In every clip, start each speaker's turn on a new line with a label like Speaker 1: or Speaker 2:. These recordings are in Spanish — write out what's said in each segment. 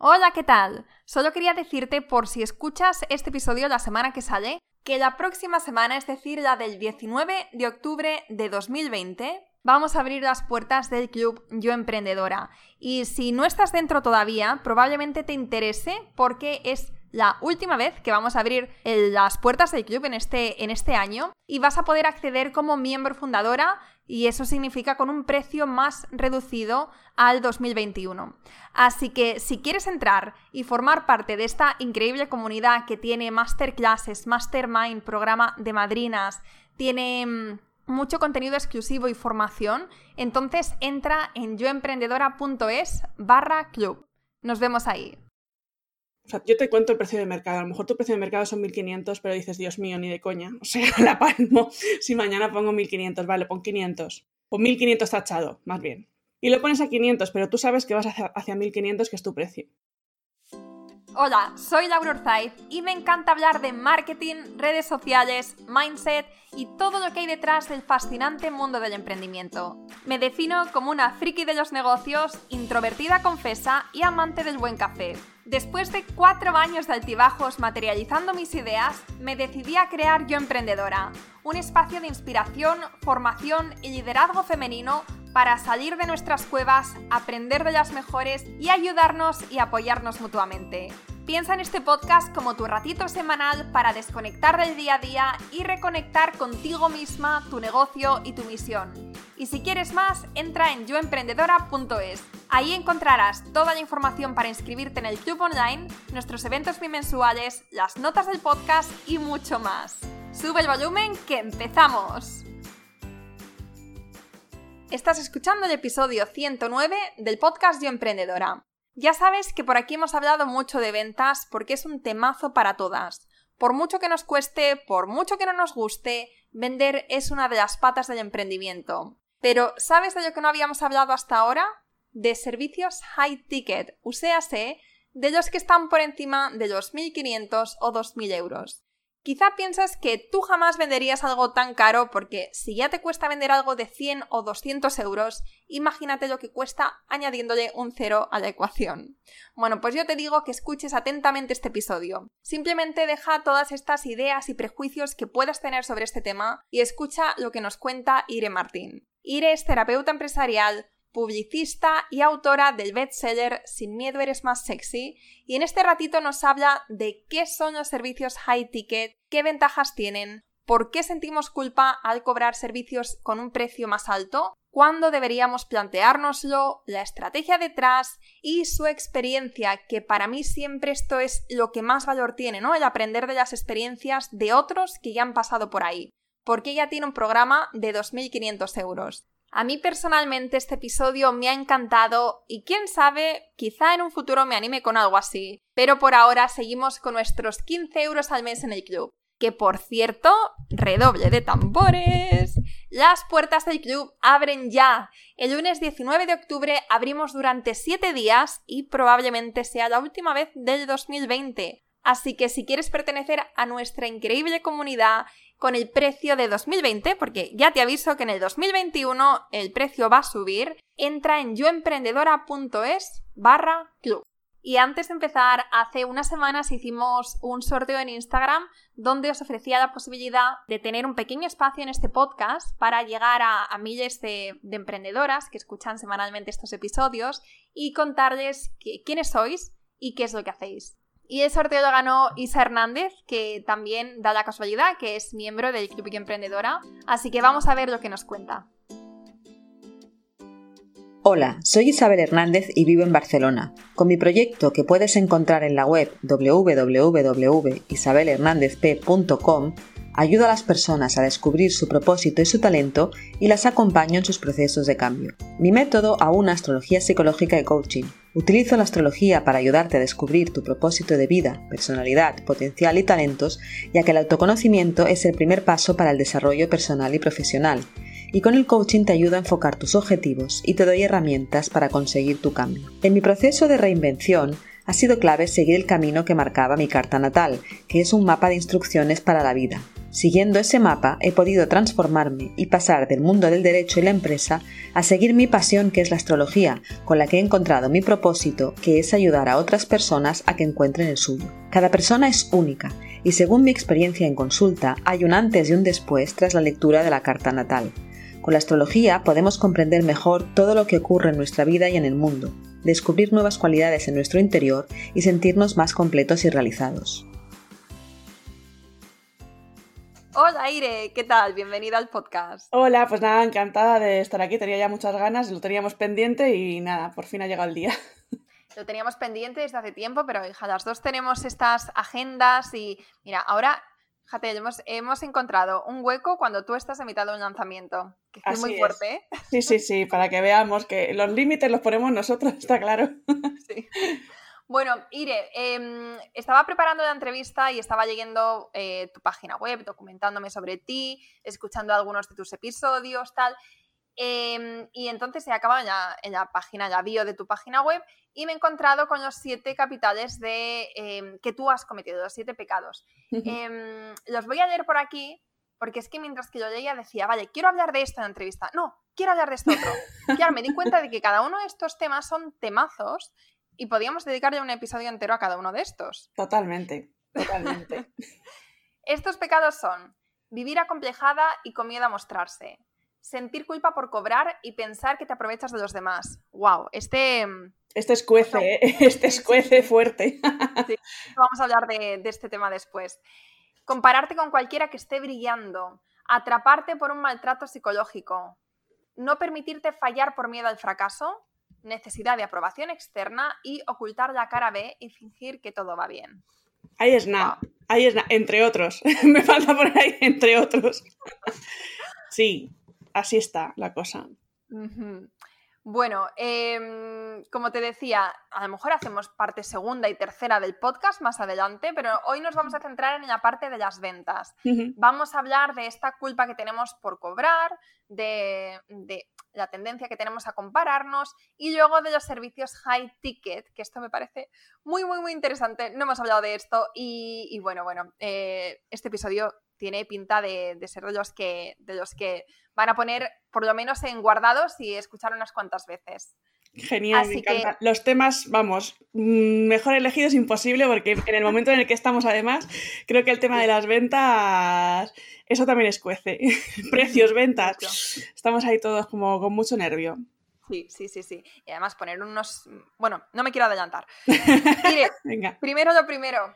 Speaker 1: Hola, ¿qué tal? Solo quería decirte, por si escuchas este episodio la semana que sale, que la próxima semana, es decir, la del 19 de octubre de 2020, vamos a abrir las puertas del club Yo Emprendedora. Y si no estás dentro todavía, probablemente te interese porque es la última vez que vamos a abrir las puertas del club en este, en este año y vas a poder acceder como miembro fundadora y eso significa con un precio más reducido al 2021. Así que si quieres entrar y formar parte de esta increíble comunidad que tiene masterclasses, mastermind, programa de madrinas, tiene mm, mucho contenido exclusivo y formación, entonces entra en yoemprendedora.es barra club. Nos vemos ahí.
Speaker 2: O sea, yo te cuento el precio de mercado. A lo mejor tu precio de mercado son 1.500, pero dices, Dios mío, ni de coña. O sea, la palmo. Si mañana pongo 1.500, vale, pon 500. O 1.500 tachado, más bien. Y lo pones a 500, pero tú sabes que vas hacia, hacia 1.500, que es tu precio.
Speaker 1: Hola, soy Laura Orzaiz y me encanta hablar de marketing, redes sociales, mindset y todo lo que hay detrás del fascinante mundo del emprendimiento. Me defino como una friki de los negocios, introvertida confesa y amante del buen café. Después de cuatro años de altibajos materializando mis ideas, me decidí a crear Yo Emprendedora, un espacio de inspiración, formación y liderazgo femenino para salir de nuestras cuevas, aprender de las mejores y ayudarnos y apoyarnos mutuamente. Piensa en este podcast como tu ratito semanal para desconectar del día a día y reconectar contigo misma, tu negocio y tu misión. Y si quieres más, entra en yoemprendedora.es. Ahí encontrarás toda la información para inscribirte en el club online, nuestros eventos bimensuales, las notas del podcast y mucho más. Sube el volumen que empezamos. Estás escuchando el episodio 109 del podcast Yo Emprendedora. Ya sabes que por aquí hemos hablado mucho de ventas porque es un temazo para todas. Por mucho que nos cueste, por mucho que no nos guste, vender es una de las patas del emprendimiento. Pero, ¿sabes de lo que no habíamos hablado hasta ahora? De servicios high ticket, sea, de los que están por encima de los 1.500 o 2.000 euros. Quizá piensas que tú jamás venderías algo tan caro porque si ya te cuesta vender algo de 100 o 200 euros, imagínate lo que cuesta añadiéndole un cero a la ecuación. Bueno, pues yo te digo que escuches atentamente este episodio. Simplemente deja todas estas ideas y prejuicios que puedas tener sobre este tema y escucha lo que nos cuenta Ire Martín. Ire es terapeuta empresarial, publicista y autora del bestseller Sin miedo eres más sexy, y en este ratito nos habla de qué son los servicios high ticket, qué ventajas tienen, por qué sentimos culpa al cobrar servicios con un precio más alto, cuándo deberíamos planteárnoslo, la estrategia detrás y su experiencia, que para mí siempre esto es lo que más valor tiene, ¿no? El aprender de las experiencias de otros que ya han pasado por ahí. Porque ella tiene un programa de 2.500 euros. A mí personalmente este episodio me ha encantado y quién sabe, quizá en un futuro me anime con algo así. Pero por ahora seguimos con nuestros 15 euros al mes en el club. Que por cierto, redoble de tambores. Las puertas del club abren ya. El lunes 19 de octubre abrimos durante 7 días y probablemente sea la última vez del 2020. Así que si quieres pertenecer a nuestra increíble comunidad con el precio de 2020, porque ya te aviso que en el 2021 el precio va a subir, entra en yoemprendedora.es barra club. Y antes de empezar, hace unas semanas hicimos un sorteo en Instagram donde os ofrecía la posibilidad de tener un pequeño espacio en este podcast para llegar a, miles de, emprendedoras que escuchan semanalmente estos episodios y contarles quiénes sois y qué es lo que hacéis. Y el sorteo lo ganó Isa Hernández, que también da la casualidad que es miembro del Club Emprendedora. Así que vamos a ver lo que nos cuenta.
Speaker 3: Hola, soy Isabel Hernández y vivo en Barcelona. Con mi proyecto que puedes encontrar en la web www.isabelhernandezp.com ayudo a las personas a descubrir su propósito y su talento y las acompaño en sus procesos de cambio. Mi método aúna astrología psicológica y coaching. Utilizo la astrología para ayudarte a descubrir tu propósito de vida, personalidad, potencial y talentos, ya que el autoconocimiento es el primer paso para el desarrollo personal y profesional. Y con el coaching te ayuda a enfocar tus objetivos y te doy herramientas para conseguir tu cambio. En mi proceso de reinvención, ha sido clave seguir el camino que marcaba mi carta natal, que es un mapa de instrucciones para la vida. Siguiendo ese mapa he podido transformarme y pasar del mundo del derecho y la empresa a seguir mi pasión que es la astrología, con la que he encontrado mi propósito que es ayudar a otras personas a que encuentren el suyo. Cada persona es única y según mi experiencia en consulta hay un antes y un después tras la lectura de la carta natal. Con la astrología podemos comprender mejor todo lo que ocurre en nuestra vida y en el mundo, descubrir nuevas cualidades en nuestro interior y sentirnos más completos y realizados.
Speaker 1: Hola Ire, ¿qué tal? Bienvenida al podcast.
Speaker 2: Hola, pues nada, encantada de estar aquí. Tenía ya muchas ganas, lo teníamos pendiente y nada, por fin ha llegado el día.
Speaker 1: Lo teníamos pendiente desde hace tiempo, pero hija, las dos tenemos estas agendas y mira, ahora Fíjate, hemos, hemos, encontrado un hueco cuando tú estás a mitad de un lanzamiento, que es muy fuerte. ¿eh?
Speaker 2: Sí, sí, sí, para que veamos que los límites los ponemos nosotros, está claro. Sí.
Speaker 1: Bueno, Ire, em, estaba preparando la entrevista y estaba leyendo eh, tu página web, documentándome sobre ti, escuchando algunos de tus episodios, tal. Em, y entonces he acabado en la, en la, página, la bio de tu página web, y me he encontrado con los siete capitales de, em, que tú has cometido, los siete pecados. Los voy a leer por aquí, porque es que mientras que yo leía decía, vale, quiero hablar de esto en la entrevista. No, quiero hablar de esto otro. Claro, me di cuenta de que cada uno de estos temas son temazos y podíamos dedicarle un episodio entero a cada uno de estos.
Speaker 2: Totalmente, totalmente.
Speaker 1: estos pecados son vivir acomplejada y con miedo a mostrarse, sentir culpa por cobrar y pensar que te aprovechas de los demás. ¡Wow! Este.
Speaker 2: Mm, este escuece, ¿eh? este escuece fuerte.
Speaker 1: Sí, vamos a hablar de, este tema después. Compararte con cualquiera que esté brillando, atraparte por un maltrato psicológico, no permitirte fallar por miedo al fracaso, necesidad de aprobación externa y ocultar la cara B y fingir que todo va bien.
Speaker 2: Ahí es nada, ahí es nada, entre otros. Me falta por ahí, entre otros. sí, así está la cosa.
Speaker 1: Bueno, em, como te decía, a lo mejor hacemos parte segunda y tercera del podcast más adelante, pero hoy nos vamos a centrar en la parte de las ventas. Vamos a hablar de esta culpa que tenemos por cobrar, de, la tendencia que tenemos a compararnos y luego de los servicios high ticket, que esto me parece muy, muy, muy interesante. No hemos hablado de esto y, bueno, bueno, eh, este episodio tiene pinta de, ser de los, que, de los que van a poner por lo menos en guardados y escuchar unas cuantas veces.
Speaker 2: Genial, me encanta. Los temas, vamos, mm, mejor elegidos imposible porque en el momento en el que estamos además, creo que el tema de las ventas, eso también escuece. Precios, ventas, estamos ahí todos como con mucho nervio.
Speaker 1: Sí, sí, sí, sí. Y además poner unos... Bueno, no me quiero adelantar. Mire, primero lo primero,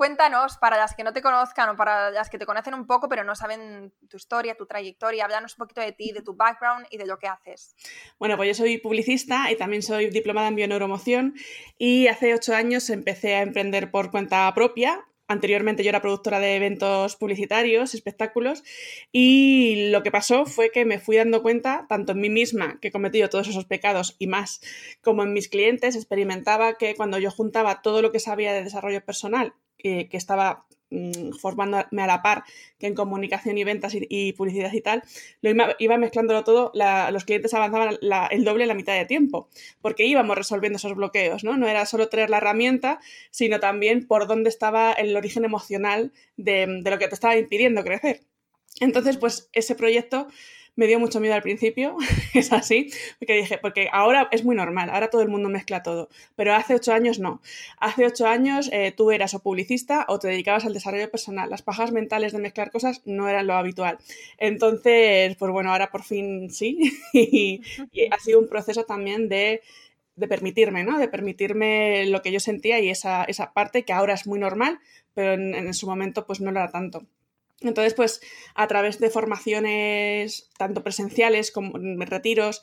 Speaker 1: Cuéntanos, para las que no te conozcan o para las que te conocen un poco, pero no saben tu historia, tu trayectoria, háblanos un poquito de ti, de tu background y de lo que haces.
Speaker 2: Bueno, pues yo soy publicista y también soy diplomada en bioneuromoción y hace ocho años empecé a emprender por cuenta propia. Anteriormente yo era productora de eventos publicitarios, espectáculos, y lo que pasó fue que me fui dando cuenta, tanto en mí misma, que he cometido todos esos pecados y más, como en mis clientes, experimentaba que cuando yo juntaba todo lo que sabía de desarrollo personal que estaba mm, formándome a la par que en comunicación y ventas y, publicidad y tal, lo iba, mezclándolo todo, los clientes avanzaban el doble la mitad de tiempo, porque íbamos resolviendo esos bloqueos, ¿no? No era solo traer la herramienta, sino también por dónde estaba el origen emocional de, de lo que te estaba impidiendo crecer. Entonces, pues ese proyecto me dio mucho miedo al principio, es así, porque dije, porque ahora es muy normal, ahora todo el mundo mezcla todo, pero hace ocho años no. Hace ocho años eh, tú eras o publicista o te dedicabas al desarrollo personal. Las pajas mentales de mezclar cosas no eran lo habitual. Entonces, pues bueno, ahora por fin sí, y, ha sido un proceso también de de permitirme, ¿no? De permitirme lo que yo sentía y esa, esa parte que ahora es muy normal, pero en, en, su momento pues no lo era tanto. Entonces, pues a través de formaciones tanto presenciales como retiros,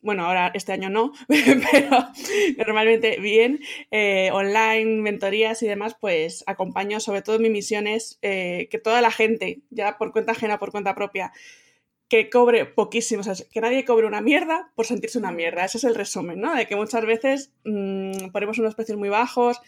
Speaker 2: bueno, ahora este año no, pero normalmente bien, eh, online, mentorías y demás, pues acompaño, sobre todo mi misión es eh, que toda la gente, ya por cuenta ajena, por cuenta propia, que cobre poquísimo, o sea, que nadie cobre una mierda por sentirse una mierda. Ese es el resumen, ¿no? De que muchas veces mmm, ponemos unos precios muy bajos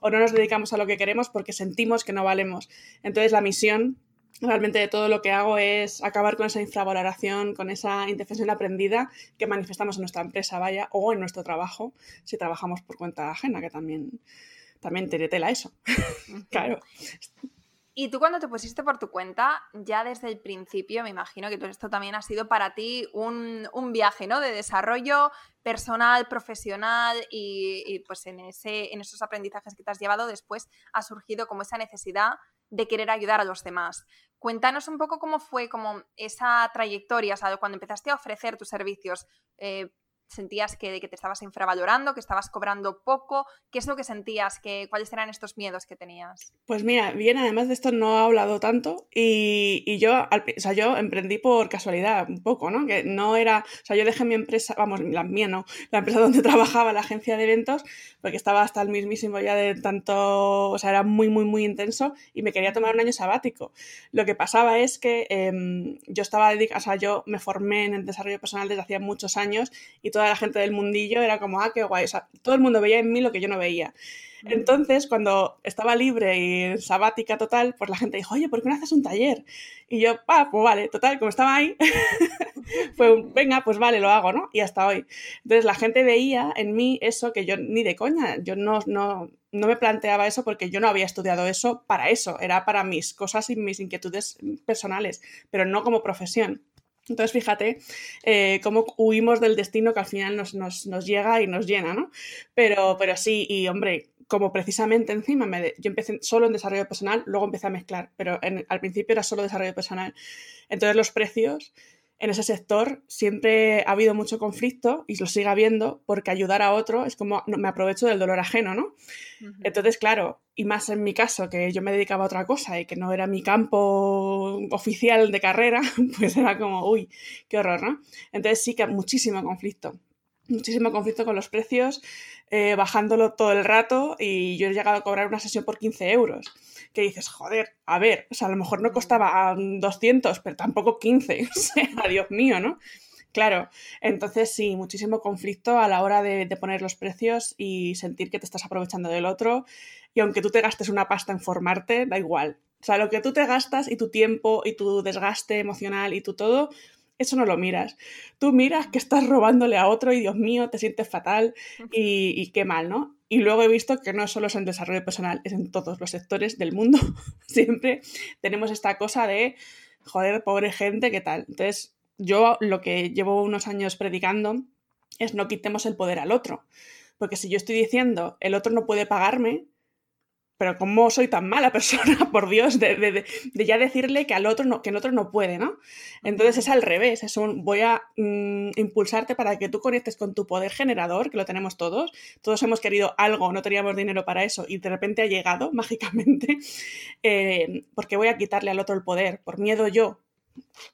Speaker 2: o no nos dedicamos a lo que queremos porque sentimos que no valemos. Entonces la misión realmente de todo lo que hago es acabar con esa infravaloración, con esa indefensión aprendida que manifestamos en nuestra empresa, vaya, o en nuestro trabajo, si trabajamos por cuenta ajena, que también, también te tela eso. claro.
Speaker 1: Y tú cuando te pusiste por tu cuenta, ya desde el principio, me imagino que esto también ha sido para ti un, viaje, ¿no? De desarrollo personal, profesional y, pues en, ese, en esos aprendizajes que te has llevado después ha surgido como esa necesidad de querer ayudar a los demás. Cuéntanos un poco cómo fue como esa trayectoria, o sea, cuando empezaste a ofrecer tus servicios. Eh, sentías que, que, te estabas infravalorando, que estabas cobrando poco? ¿Qué es lo que sentías? Que, ¿Cuáles eran estos miedos que tenías?
Speaker 2: Pues mira, bien, además de esto no he hablado tanto y, y yo, o sea, yo emprendí por casualidad un poco, ¿no? Que no era, o sea, yo dejé mi empresa, vamos, la mía no, la empresa donde trabajaba, la agencia de eventos, porque estaba hasta el mismísimo ya de tanto, o sea, era muy, muy, muy intenso y me quería tomar un año sabático. Lo que pasaba es que eh, yo estaba dedicada, o sea, yo me formé en el desarrollo personal desde hacía muchos años y toda la gente del mundillo era como, ah, qué guay. O sea, todo el mundo veía en mí lo que yo no veía. Entonces, cuando estaba libre y sabática total, pues la gente dijo, oye, ¿por qué no haces un taller? Y yo, ah, pues vale, total, como estaba ahí, fue venga, pues vale, lo hago, ¿no? Y hasta hoy. Entonces, la gente veía en mí eso que yo ni de coña, yo no, no, no me planteaba eso porque yo no había estudiado eso para eso, era para mis cosas y mis inquietudes personales, pero no como profesión. Entonces, fíjate eh, cómo huimos del destino que al final nos, llega y nos llena, ¿no? Pero, pero sí, y hombre, como precisamente encima me yo empecé solo en desarrollo personal, luego empecé a mezclar, pero al principio era solo desarrollo personal. Entonces, los precios en ese sector siempre ha habido mucho conflicto y lo sigue habiendo porque ayudar a otro es como me aprovecho del dolor ajeno, ¿no? Entonces, claro, y más en mi caso, que yo me dedicaba a otra cosa y que no era mi campo oficial de carrera, pues era como, uy, qué horror, ¿no? Entonces sí que muchísimo conflicto muchísimo conflicto con los precios, eh, bajándolo todo el rato y yo he llegado a cobrar una sesión por 15 euros. Que dices, joder, a ver, o sea, a lo mejor no costaba 200, pero tampoco 15, o sea, Dios mío, ¿no? Claro, entonces sí, muchísimo conflicto a la hora de, de, poner los precios y sentir que te estás aprovechando del otro. Y aunque tú te gastes una pasta en formarte, da igual. O sea, lo que tú te gastas y tu tiempo y tu desgaste emocional y tu todo, eso no lo miras. Tú miras que estás robándole a otro y Dios mío, te sientes fatal y, qué mal, ¿no? Y luego he visto que no solo es en desarrollo personal, es en todos los sectores del mundo. Siempre tenemos esta cosa de, joder, pobre gente, ¿qué tal? Entonces, yo lo que llevo unos años predicando es no quitemos el poder al otro. Porque si yo estoy diciendo, el otro no puede pagarme, pero ¿cómo soy tan mala persona, por Dios, de, ya decirle que al otro no, que el otro no puede, ¿no? Entonces es al revés, es un voy a mm, impulsarte para que tú conectes con tu poder generador, que lo tenemos todos, todos hemos querido algo, no teníamos dinero para eso y de repente ha llegado mágicamente, eh, porque voy a quitarle al otro el poder, por miedo yo,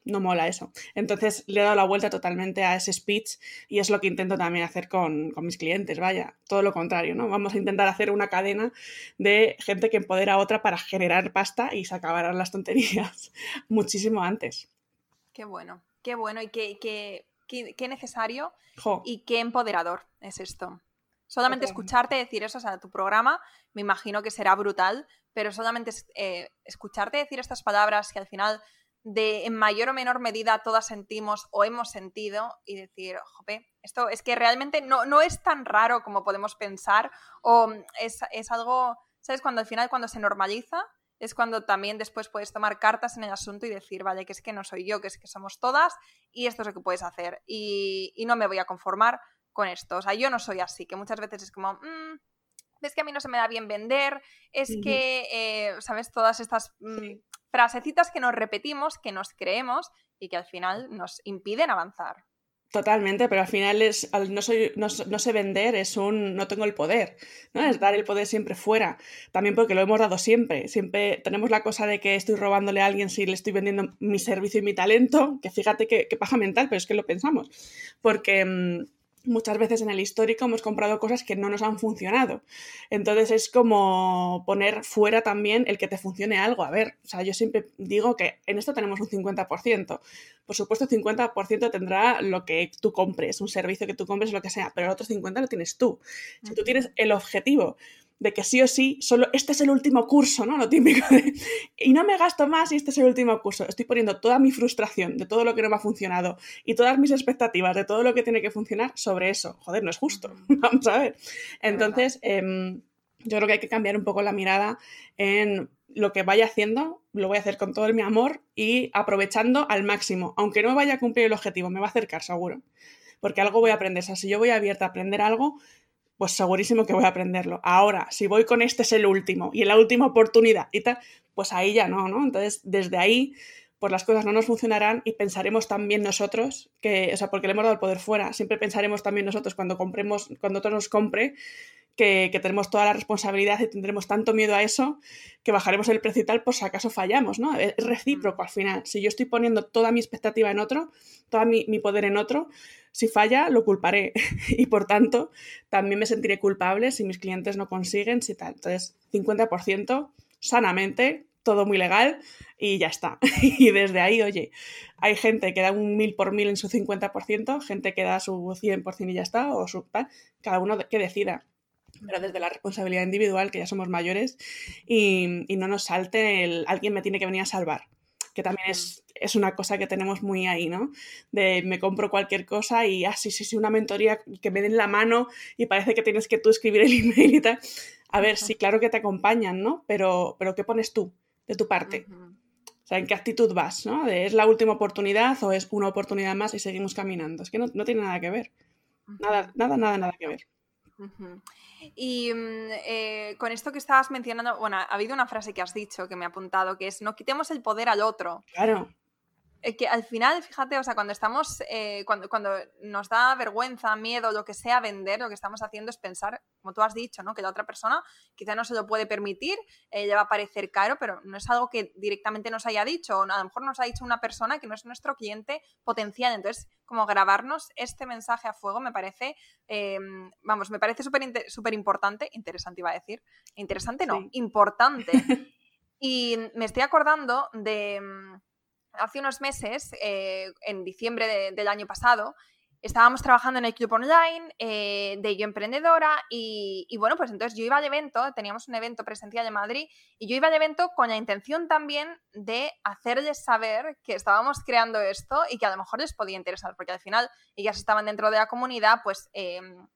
Speaker 2: no mola eso. Entonces le he dado la vuelta totalmente a ese speech y es lo que intento también hacer con, mis clientes, vaya, todo lo contrario, ¿no? Vamos a intentar hacer una cadena de gente que empodera a otra para generar pasta y se acabarán las tonterías muchísimo antes.
Speaker 1: Qué bueno, qué bueno y qué, qué, necesario y qué empoderador es esto. Solamente escucharte decir eso, o sea, tu programa me imagino que será brutal, pero solamente eh, escucharte decir estas palabras que al final de en mayor o menor medida todas sentimos o hemos sentido y decir, jope, esto es que realmente no, no es tan raro como podemos pensar o es, es, algo, ¿sabes? Cuando al final cuando se normaliza es cuando también después puedes tomar cartas en el asunto y decir, vale, que es que no soy yo, que es que somos todas y esto es lo que puedes hacer y, y no me voy a conformar con esto. O sea, yo no soy así, que muchas veces es como, mm, es que a mí no se me da bien vender, es que, eh, ¿sabes? Todas estas mm, frasecitas que nos repetimos, que nos creemos y que al final nos impiden avanzar.
Speaker 2: Totalmente, pero al final es, no, soy, no, sé vender, es un no tengo el poder, ¿no? Es dar el poder siempre fuera. También porque lo hemos dado siempre. Siempre tenemos la cosa de que estoy robándole a alguien si le estoy vendiendo mi servicio y mi talento, que fíjate qué paja mental, pero es que lo pensamos. Porque mm, muchas veces en el histórico hemos comprado cosas que no nos han funcionado. Entonces es como poner fuera también el que te funcione algo. A ver, o sea, yo siempre digo que en esto tenemos un 50%. Por supuesto, el 50% tendrá lo que tú compres, un servicio que tú compres, lo que sea, pero el otro 50% lo tienes tú. Si tú tienes el objetivo de que sí o sí, solo este es el último curso, ¿no? Lo típico de, y no me gasto más y este es el último curso. Estoy poniendo toda mi frustración de todo lo que no me ha funcionado y todas mis expectativas de todo lo que tiene que funcionar sobre eso. Joder, no es justo. Vamos a ver. Entonces, em, yo creo que hay que cambiar un poco la mirada en lo que vaya haciendo lo voy a hacer con todo mi amor y aprovechando al máximo. Aunque no vaya a cumplir el objetivo, me va a acercar seguro. Porque algo voy a aprender. O sea, si yo voy abierta a aprender algo, pues segurísimo que voy a aprenderlo. Ahora, si voy con este es el último y la última oportunidad y tal, pues ahí ya no, ¿no? Entonces, desde ahí, pues las cosas no nos funcionarán y pensaremos también nosotros, que, o sea, porque le hemos dado el poder fuera, siempre pensaremos también nosotros cuando compremos, cuando otro nos compre, que, tenemos toda la responsabilidad y tendremos tanto miedo a eso que bajaremos el precio y tal por si acaso fallamos, ¿no? Es recíproco al final. Si yo estoy poniendo toda mi expectativa en otro, todo mi, mi, poder en otro, si falla, lo culparé y por tanto también me sentiré culpable si mis clientes no consiguen, si tal. Entonces, 50% sanamente, todo muy legal y ya está. Y desde ahí, oye, hay gente que da un mil por mil en su 50%, gente que da su 100% y ya está, o su cada uno que decida pero desde la responsabilidad individual, que ya somos mayores, y, no nos salte el alguien me tiene que venir a salvar, que también es, es, una cosa que tenemos muy ahí, ¿no? De me compro cualquier cosa y, ah, sí, sí, sí, una mentoría que me den la mano y parece que tienes que tú escribir el email y tal. A ver, sí, claro que te acompañan, ¿no? Pero, pero ¿qué pones tú de tu parte? O sea, ¿en qué actitud vas? ¿no? ¿Es la última oportunidad o es una oportunidad más y seguimos caminando? Es que no, no tiene nada que ver. Nada, nada, nada, nada que ver.
Speaker 1: Y mm, eh, con esto que estabas mencionando, bueno, ha habido una frase que has dicho que me ha apuntado, que es no quitemos el poder al otro.
Speaker 2: Claro.
Speaker 1: Eh, que al final, fíjate, o sea, cuando estamos, eh, cuando, cuando nos da vergüenza, miedo, lo que sea vender, lo que estamos haciendo es pensar, como tú has dicho, ¿no? Que la otra persona quizá no se lo puede permitir, eh, le va a parecer caro, pero no es algo que directamente nos haya dicho, o a lo mejor nos ha dicho una persona que no es nuestro cliente potencial. Entonces, como grabarnos este mensaje a fuego me parece, em, vamos, me parece súper importante, interesante iba a decir, interesante no, importante. y me estoy acordando de em, hace unos meses, eh, en diciembre del año pasado, estábamos trabajando en el club online eh, de Yo Emprendedora y, bueno, pues entonces yo iba al evento, teníamos un evento presencial en Madrid y yo iba al evento con la intención también de hacerles saber que estábamos creando esto y que a lo mejor les podía interesar, porque al final ellas estaban dentro de la comunidad, pues em,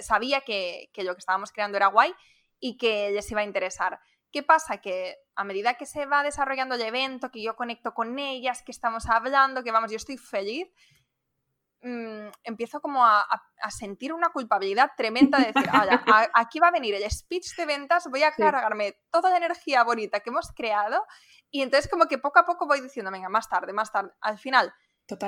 Speaker 1: sabía que, que lo que estábamos creando era guay y que les iba a interesar. ¿Qué pasa? Que a medida que se va desarrollando el evento, que yo conecto con ellas, que estamos hablando, que vamos, yo estoy feliz, mm, empiezo como a, sentir una culpabilidad tremenda de decir, aquí va a venir el speech de ventas, voy a cargarme toda la energía bonita que hemos creado y entonces como que poco a poco voy diciendo, venga, más tarde, más tarde. Al final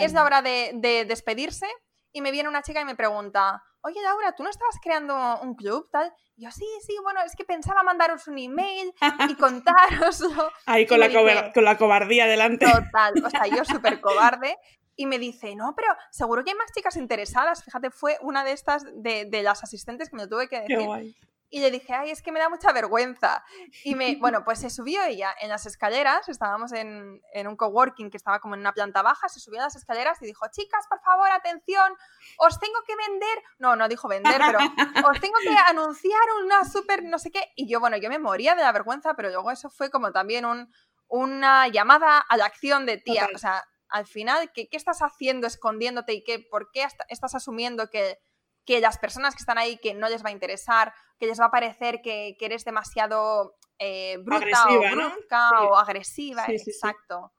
Speaker 1: es la hora de despedirse y me viene una chica y me pregunta, oye Laura, ¿tú no estabas creando un club tal? Y yo, sí, sí, bueno, es que pensaba mandaros un email y contároslo.
Speaker 2: Ahí con, la, con la cobardía delante.
Speaker 1: Total, o sea, yo súper cobarde. Y me dice, no, pero seguro que hay más chicas interesadas. Fíjate, fue una de estas, de, de las asistentes que me tuve que decir.
Speaker 2: Qué guay.
Speaker 1: Y le dije, ay, es que me da mucha vergüenza. Y me, bueno, pues se subió ella en las escaleras, estábamos en, en, un coworking que estaba como en una planta baja, se subió a las escaleras y dijo, chicas, por favor, atención, os tengo que vender, no, no dijo vender, pero os tengo que anunciar una súper no sé qué. Y yo, bueno, yo me moría de la vergüenza, pero luego eso fue como también un, una llamada a la acción de tía. O sea, al final, ¿qué, ¿qué, estás haciendo escondiéndote y qué, por qué estás asumiendo que que las personas que están ahí que no les va a interesar, que les va a parecer que, eres demasiado eh, bruta o brusca o agresiva, exacto.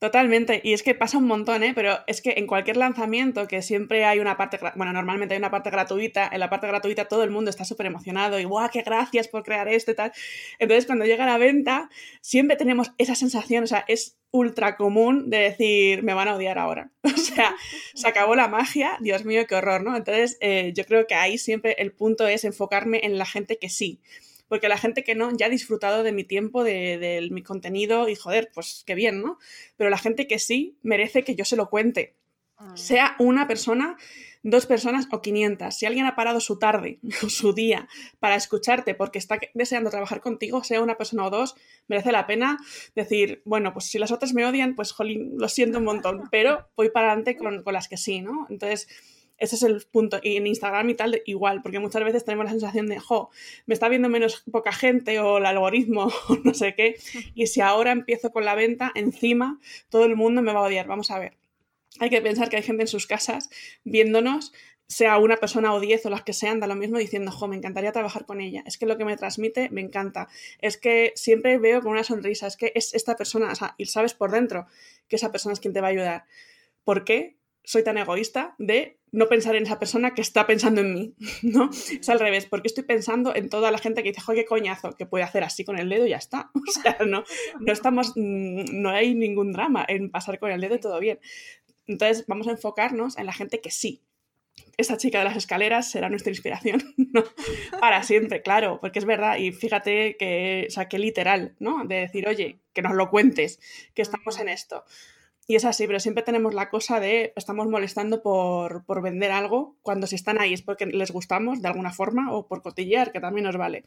Speaker 2: Totalmente, y es que pasa un montón, ¿eh? Pero es que en cualquier lanzamiento que siempre hay una parte, bueno, normalmente hay una parte gratuita, en la parte gratuita todo el mundo está súper emocionado y ¡guau, qué gracias por crear esto y tal! Entonces cuando llega la venta, siempre tenemos esa sensación, o sea, es ultra común de decir, me van a odiar ahora. O sea, se acabó la magia, Dios mío, qué horror, ¿no? Entonces eh, yo creo que ahí siempre el punto es enfocarme en la gente que sí porque la gente que no ya ha disfrutado de mi tiempo, de, mi contenido y joder, pues qué bien, ¿no? Pero la gente que sí merece que yo se lo cuente, ah. sea una persona, dos personas o 500. Si alguien ha parado su tarde o su día para escucharte porque está deseando trabajar contigo, sea una persona o dos, merece la pena decir, bueno, pues si las otras me odian, pues jolín, lo siento un montón, pero voy para adelante con, con las que sí, ¿no? Entonces, ese es el punto. Y en Instagram y tal, igual, porque muchas veces tenemos la sensación de, jo, me está viendo menos poca gente o el algoritmo o no sé qué. Y si ahora empiezo con la venta, encima todo el mundo me va a odiar. Vamos a ver. Hay que pensar que hay gente en sus casas viéndonos sea una persona o diez o las que sean, da lo mismo diciendo, jo, me encantaría trabajar con ella. Es que lo que me transmite me encanta. Es que siempre veo con una sonrisa, es que es esta persona, o sea, y sabes por dentro que esa persona es quien te va a ayudar. ¿Por qué soy tan egoísta de no pensar en esa persona que está pensando en mí? ¿No? Es al revés, porque estoy pensando en toda la gente que dice, jo, qué coñazo, que puede hacer así con el dedo y ya está. O sea, no, no estamos, mm, no hay ningún drama en pasar con el dedo y todo bien. Entonces, vamos a enfocarnos en la gente que sí, esa chica de las escaleras será nuestra inspiración, ¿no? Para siempre, claro, porque es verdad, y fíjate que, o sea, que literal, ¿no? De decir, oye, que nos lo cuentes, que estamos en esto. Y es así, pero siempre tenemos la cosa de estamos molestando por, por, vender algo, cuando si están ahí es porque les gustamos de alguna forma o por cotillear, que también nos vale.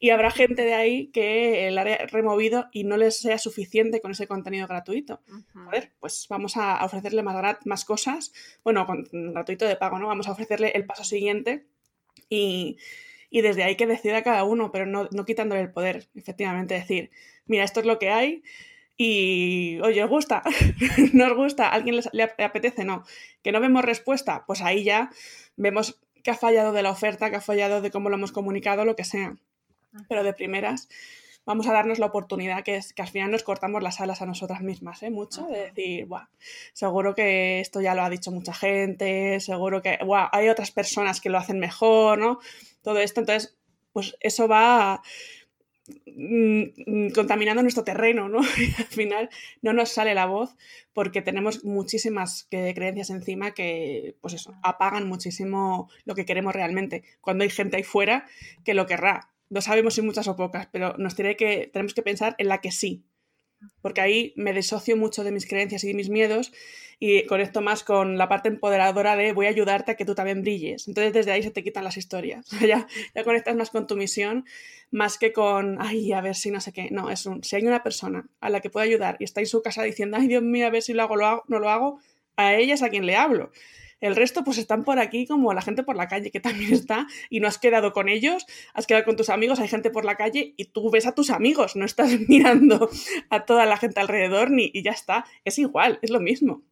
Speaker 2: Y habrá gente de ahí que el haya removido y no les sea suficiente con ese contenido gratuito. A ver, pues vamos a ofrecerle más, más cosas, bueno, con, gratuito de pago, ¿no? Vamos a ofrecerle el paso siguiente y, y desde ahí que decida cada uno, pero no, no quitándole el poder, efectivamente, decir, mira, esto es lo que hay y, oye, ¿os gusta? ¿No os gusta? ¿A alguien le apetece? No. ¿Que no vemos respuesta? Pues ahí ya vemos que ha fallado de la oferta, que ha fallado de cómo lo hemos comunicado, lo que sea. Pero de primeras, vamos a darnos la oportunidad, que es que al final nos cortamos las alas a nosotras mismas, ¿eh? Mucho, de decir, Buah, seguro que esto ya lo ha dicho mucha gente, seguro que, Buah, hay otras personas que lo hacen mejor, ¿no? Todo esto, entonces, pues eso va... A, contaminando nuestro terreno, ¿no? Y al final no nos sale la voz porque tenemos muchísimas creencias encima que, pues eso, apagan muchísimo lo que queremos realmente. Cuando hay gente ahí fuera que lo querrá. No sabemos si muchas o pocas, pero nos tiene que, tenemos que pensar en la que sí. Porque ahí me desocio mucho de mis creencias y mis miedos y conecto más con la parte empoderadora de voy a ayudarte a que tú también brilles. Entonces desde ahí se te quitan las historias. ya, ya conectas más con tu misión más que con, ay, a ver si no sé qué. No, es un, si hay una persona a la que puedo ayudar y está en su casa diciendo, ay, Dios mío, a ver si lo hago, lo hago, no lo hago, a ella es a quien le hablo. El resto pues están por aquí como la gente por la calle que también está y no has quedado con ellos, has quedado con tus amigos, hay gente por la calle y tú ves a tus amigos, no estás mirando a toda la gente alrededor ni y ya está, es igual, es lo mismo.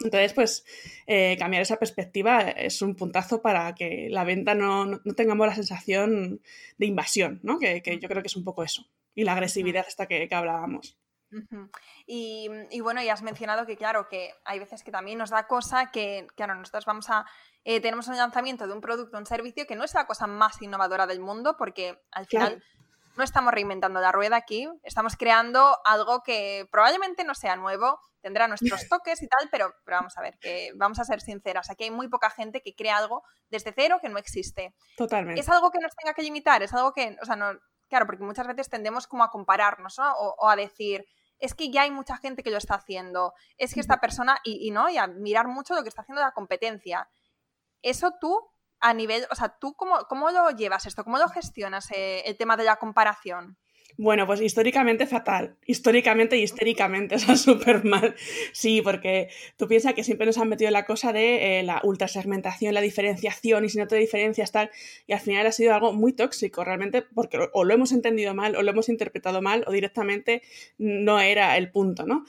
Speaker 2: Entonces, pues eh, cambiar esa perspectiva es un puntazo para que la venta no, no, tengamos la sensación de invasión, ¿no? Que, que, yo creo que es un poco eso. Y la agresividad esta que, que hablábamos.
Speaker 1: Y, y, bueno, ya has mencionado que, claro, que hay veces que también nos da cosa que, claro, nosotros vamos a. Eh, tenemos un lanzamiento de un producto un servicio que no es la cosa más innovadora del mundo, porque al final. Claro no estamos reinventando la rueda aquí, estamos creando algo que probablemente no sea nuevo, tendrá nuestros toques y tal, pero, pero vamos a ver, que vamos a ser sinceras, aquí hay muy poca gente que crea algo desde cero que no existe.
Speaker 2: Totalmente.
Speaker 1: Es algo que nos tenga que limitar, es algo que, o sea, no, claro, porque muchas veces tendemos como a compararnos ¿no? o, o, a decir, es que ya hay mucha gente que lo está haciendo, es que esta persona, y, y no, y a mirar mucho lo que está haciendo la competencia. Eso tú a nivel, o sea, ¿tú cómo, cómo lo llevas esto? ¿Cómo lo gestionas eh, el tema de la comparación?
Speaker 2: Bueno, pues históricamente fatal, históricamente y histéricamente, o sea, súper mal. Sí, porque tú piensas que siempre nos han metido la cosa de eh, la ultrasegmentación, la diferenciación, y si no te diferencias tal, y al final ha sido algo muy tóxico, realmente, porque o lo hemos entendido mal, o lo hemos interpretado mal, o directamente no era el punto, ¿no?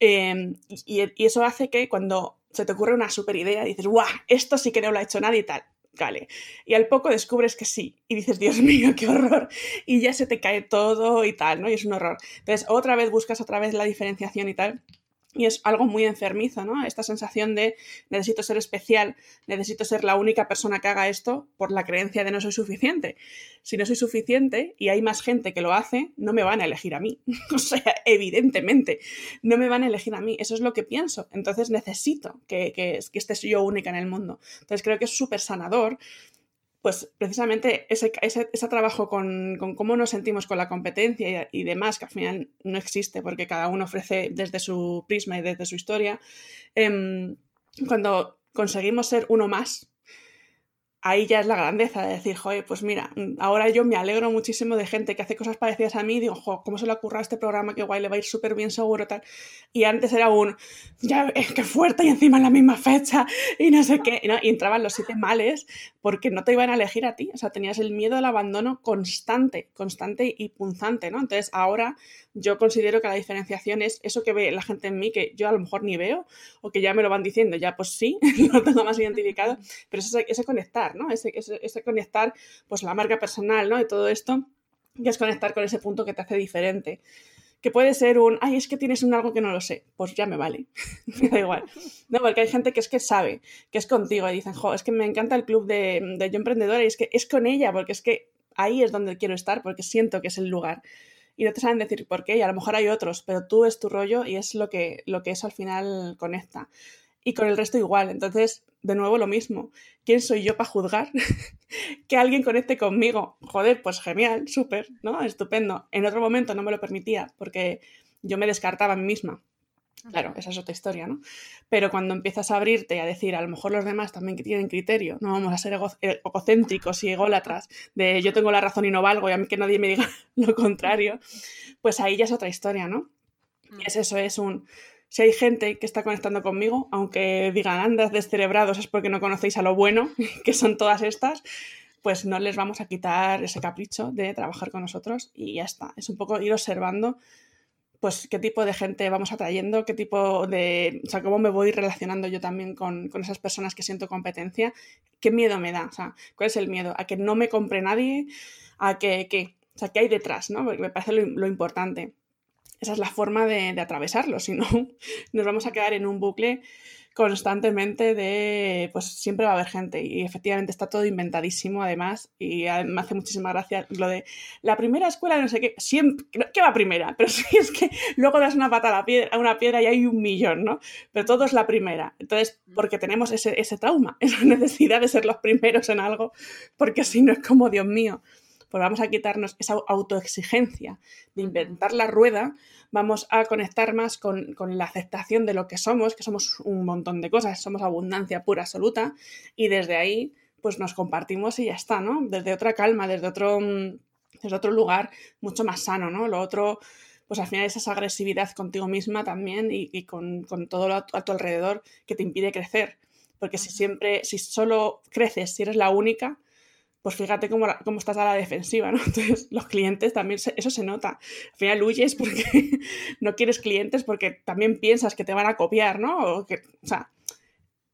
Speaker 2: Y, y, eso hace que cuando se te ocurre una super idea, dices, ¡guau! Esto sí que no lo ha hecho nadie y tal vale. Y al poco descubres que sí. Y dices, Dios mío, qué horror. Y ya se te cae todo y tal, ¿no? Y es un horror. Entonces, otra vez buscas otra vez la diferenciación y tal. Y es algo muy enfermizo, ¿no? Esta sensación de necesito ser especial, necesito ser la única persona que haga esto por la creencia de no soy suficiente. Si no soy suficiente y hay más gente que lo hace, no me van a elegir a mí. o sea, evidentemente, no me van a elegir a mí. Eso es lo que pienso. Entonces necesito que, que, que esté yo única en el mundo. Entonces creo que es súper sanador pues precisamente ese, ese, ese trabajo con, con, cómo nos sentimos con la competencia y, demás, que al final no existe porque cada uno ofrece desde su prisma y desde su historia, eh, cuando conseguimos ser uno más, ahí ya es la grandeza de decir, joder, pues mira, ahora yo me alegro muchísimo de gente que hace cosas parecidas a mí digo, ¿cómo se le ocurra este programa? Qué guay, le va a ir súper bien seguro, tal. Y antes era un, ya, es que fuerte y encima en la misma fecha y no sé qué. ¿no? y entraban los siete males porque no te iban a elegir a ti. O sea, tenías el miedo al abandono constante, constante y punzante, ¿no? Entonces ahora yo considero que la diferenciación es eso que ve la gente en mí que yo a lo mejor ni veo o que ya me lo van diciendo, ya pues sí, lo tengo más identificado, pero es ese, conectar, ¿no? Ese, ese, conectar, pues la marca personal, ¿no? De todo esto, y es conectar con ese punto que te hace diferente. Que puede ser un, ay, es que tienes un algo que no lo sé, pues ya me vale, me da igual. No, porque hay gente que es que sabe, que es contigo y dicen, jo, es que me encanta el club de, de Yo Emprendedora y es que es con ella, porque es que ahí es donde quiero estar, porque siento que es el lugar y no te saben decir por qué, y a lo mejor hay otros, pero tú es tu rollo y es lo que, lo que eso al final conecta. Y con el resto igual. Entonces, de nuevo lo mismo. ¿Quién soy yo para juzgar que alguien conecte conmigo? Joder, pues genial, súper, ¿no? Estupendo. En otro momento no me lo permitía porque yo me descartaba a mí misma. Claro, esa es otra historia, ¿no? Pero cuando empiezas a abrirte y a decir, a lo mejor los demás también que tienen criterio, no vamos a ser eh, egocéntricos y ególatras, de yo tengo la razón y no valgo y a mí que nadie me diga lo contrario, pues ahí ya es otra historia, ¿no? Y mm. es eso, es un... Si hay gente que está conectando conmigo, aunque digan andas descerebrados es porque no conocéis a lo bueno, que son todas estas, pues no les vamos a quitar ese capricho de trabajar con nosotros y ya está. Es un poco ir observando pues qué tipo de gente vamos atrayendo, qué tipo de, o sea, cómo me voy relacionando yo también con, esas personas que siento competencia, qué miedo me da, o sea, cuál es el miedo, a que no me compre nadie, a que, ¿qué? o sea, qué hay detrás, ¿no? Me parece lo, importante. Esa es la forma de, de atravesarlo, si no, nos vamos a quedar en un bucle constantemente de, pues siempre va a haber gente y efectivamente está todo inventadísimo además y me hace muchísima gracia lo de la primera escuela no sé qué, siempre, ¿qué va primera? Pero sí es que luego das una pata a, la piedra, a una piedra y hay un millón, ¿no? Pero todo es la primera. Entonces, porque tenemos ese, ese trauma, esa necesidad de ser los primeros en algo, porque si no es como, Dios mío, pues vamos a quitarnos esa autoexigencia de inventar la rueda, vamos a conectar más con, la aceptación de lo que somos, que somos un montón de cosas, somos abundancia pura, absoluta, y desde ahí pues nos compartimos y ya está, ¿no? Desde otra calma, desde otro, mm, desde otro lugar mucho más sano, ¿no? Lo otro pues al final es esa agresividad contigo misma también y, con, todo lo a tu alrededor que te impide crecer. Porque si siempre, si solo creces, si eres la única, pues fíjate cómo, cómo, estás a la defensiva, ¿no? Entonces, los clientes también, eso se nota. Al final huyes porque no quieres clientes porque también piensas que te van a copiar, ¿no? O, que, o sea,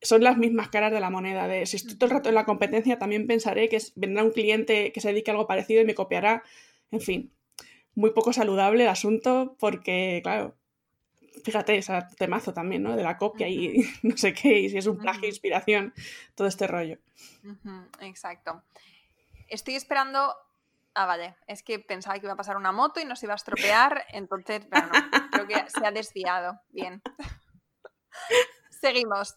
Speaker 2: son las mismas caras de la moneda. De si estoy todo el rato en la competencia, también pensaré que vendrá un cliente que se dedique a algo parecido y me copiará. En fin, muy poco saludable el asunto porque, claro, fíjate, ese temazo también, ¿no? De la copia y no sé qué, y si es un plagio, inspiración, todo este rollo.
Speaker 1: Exacto. Estoy esperando. Ah, vale. Es que pensaba que iba a pasar una moto y nos iba a estropear. Entonces, pero no. Creo que se ha desviado. Bien. Seguimos.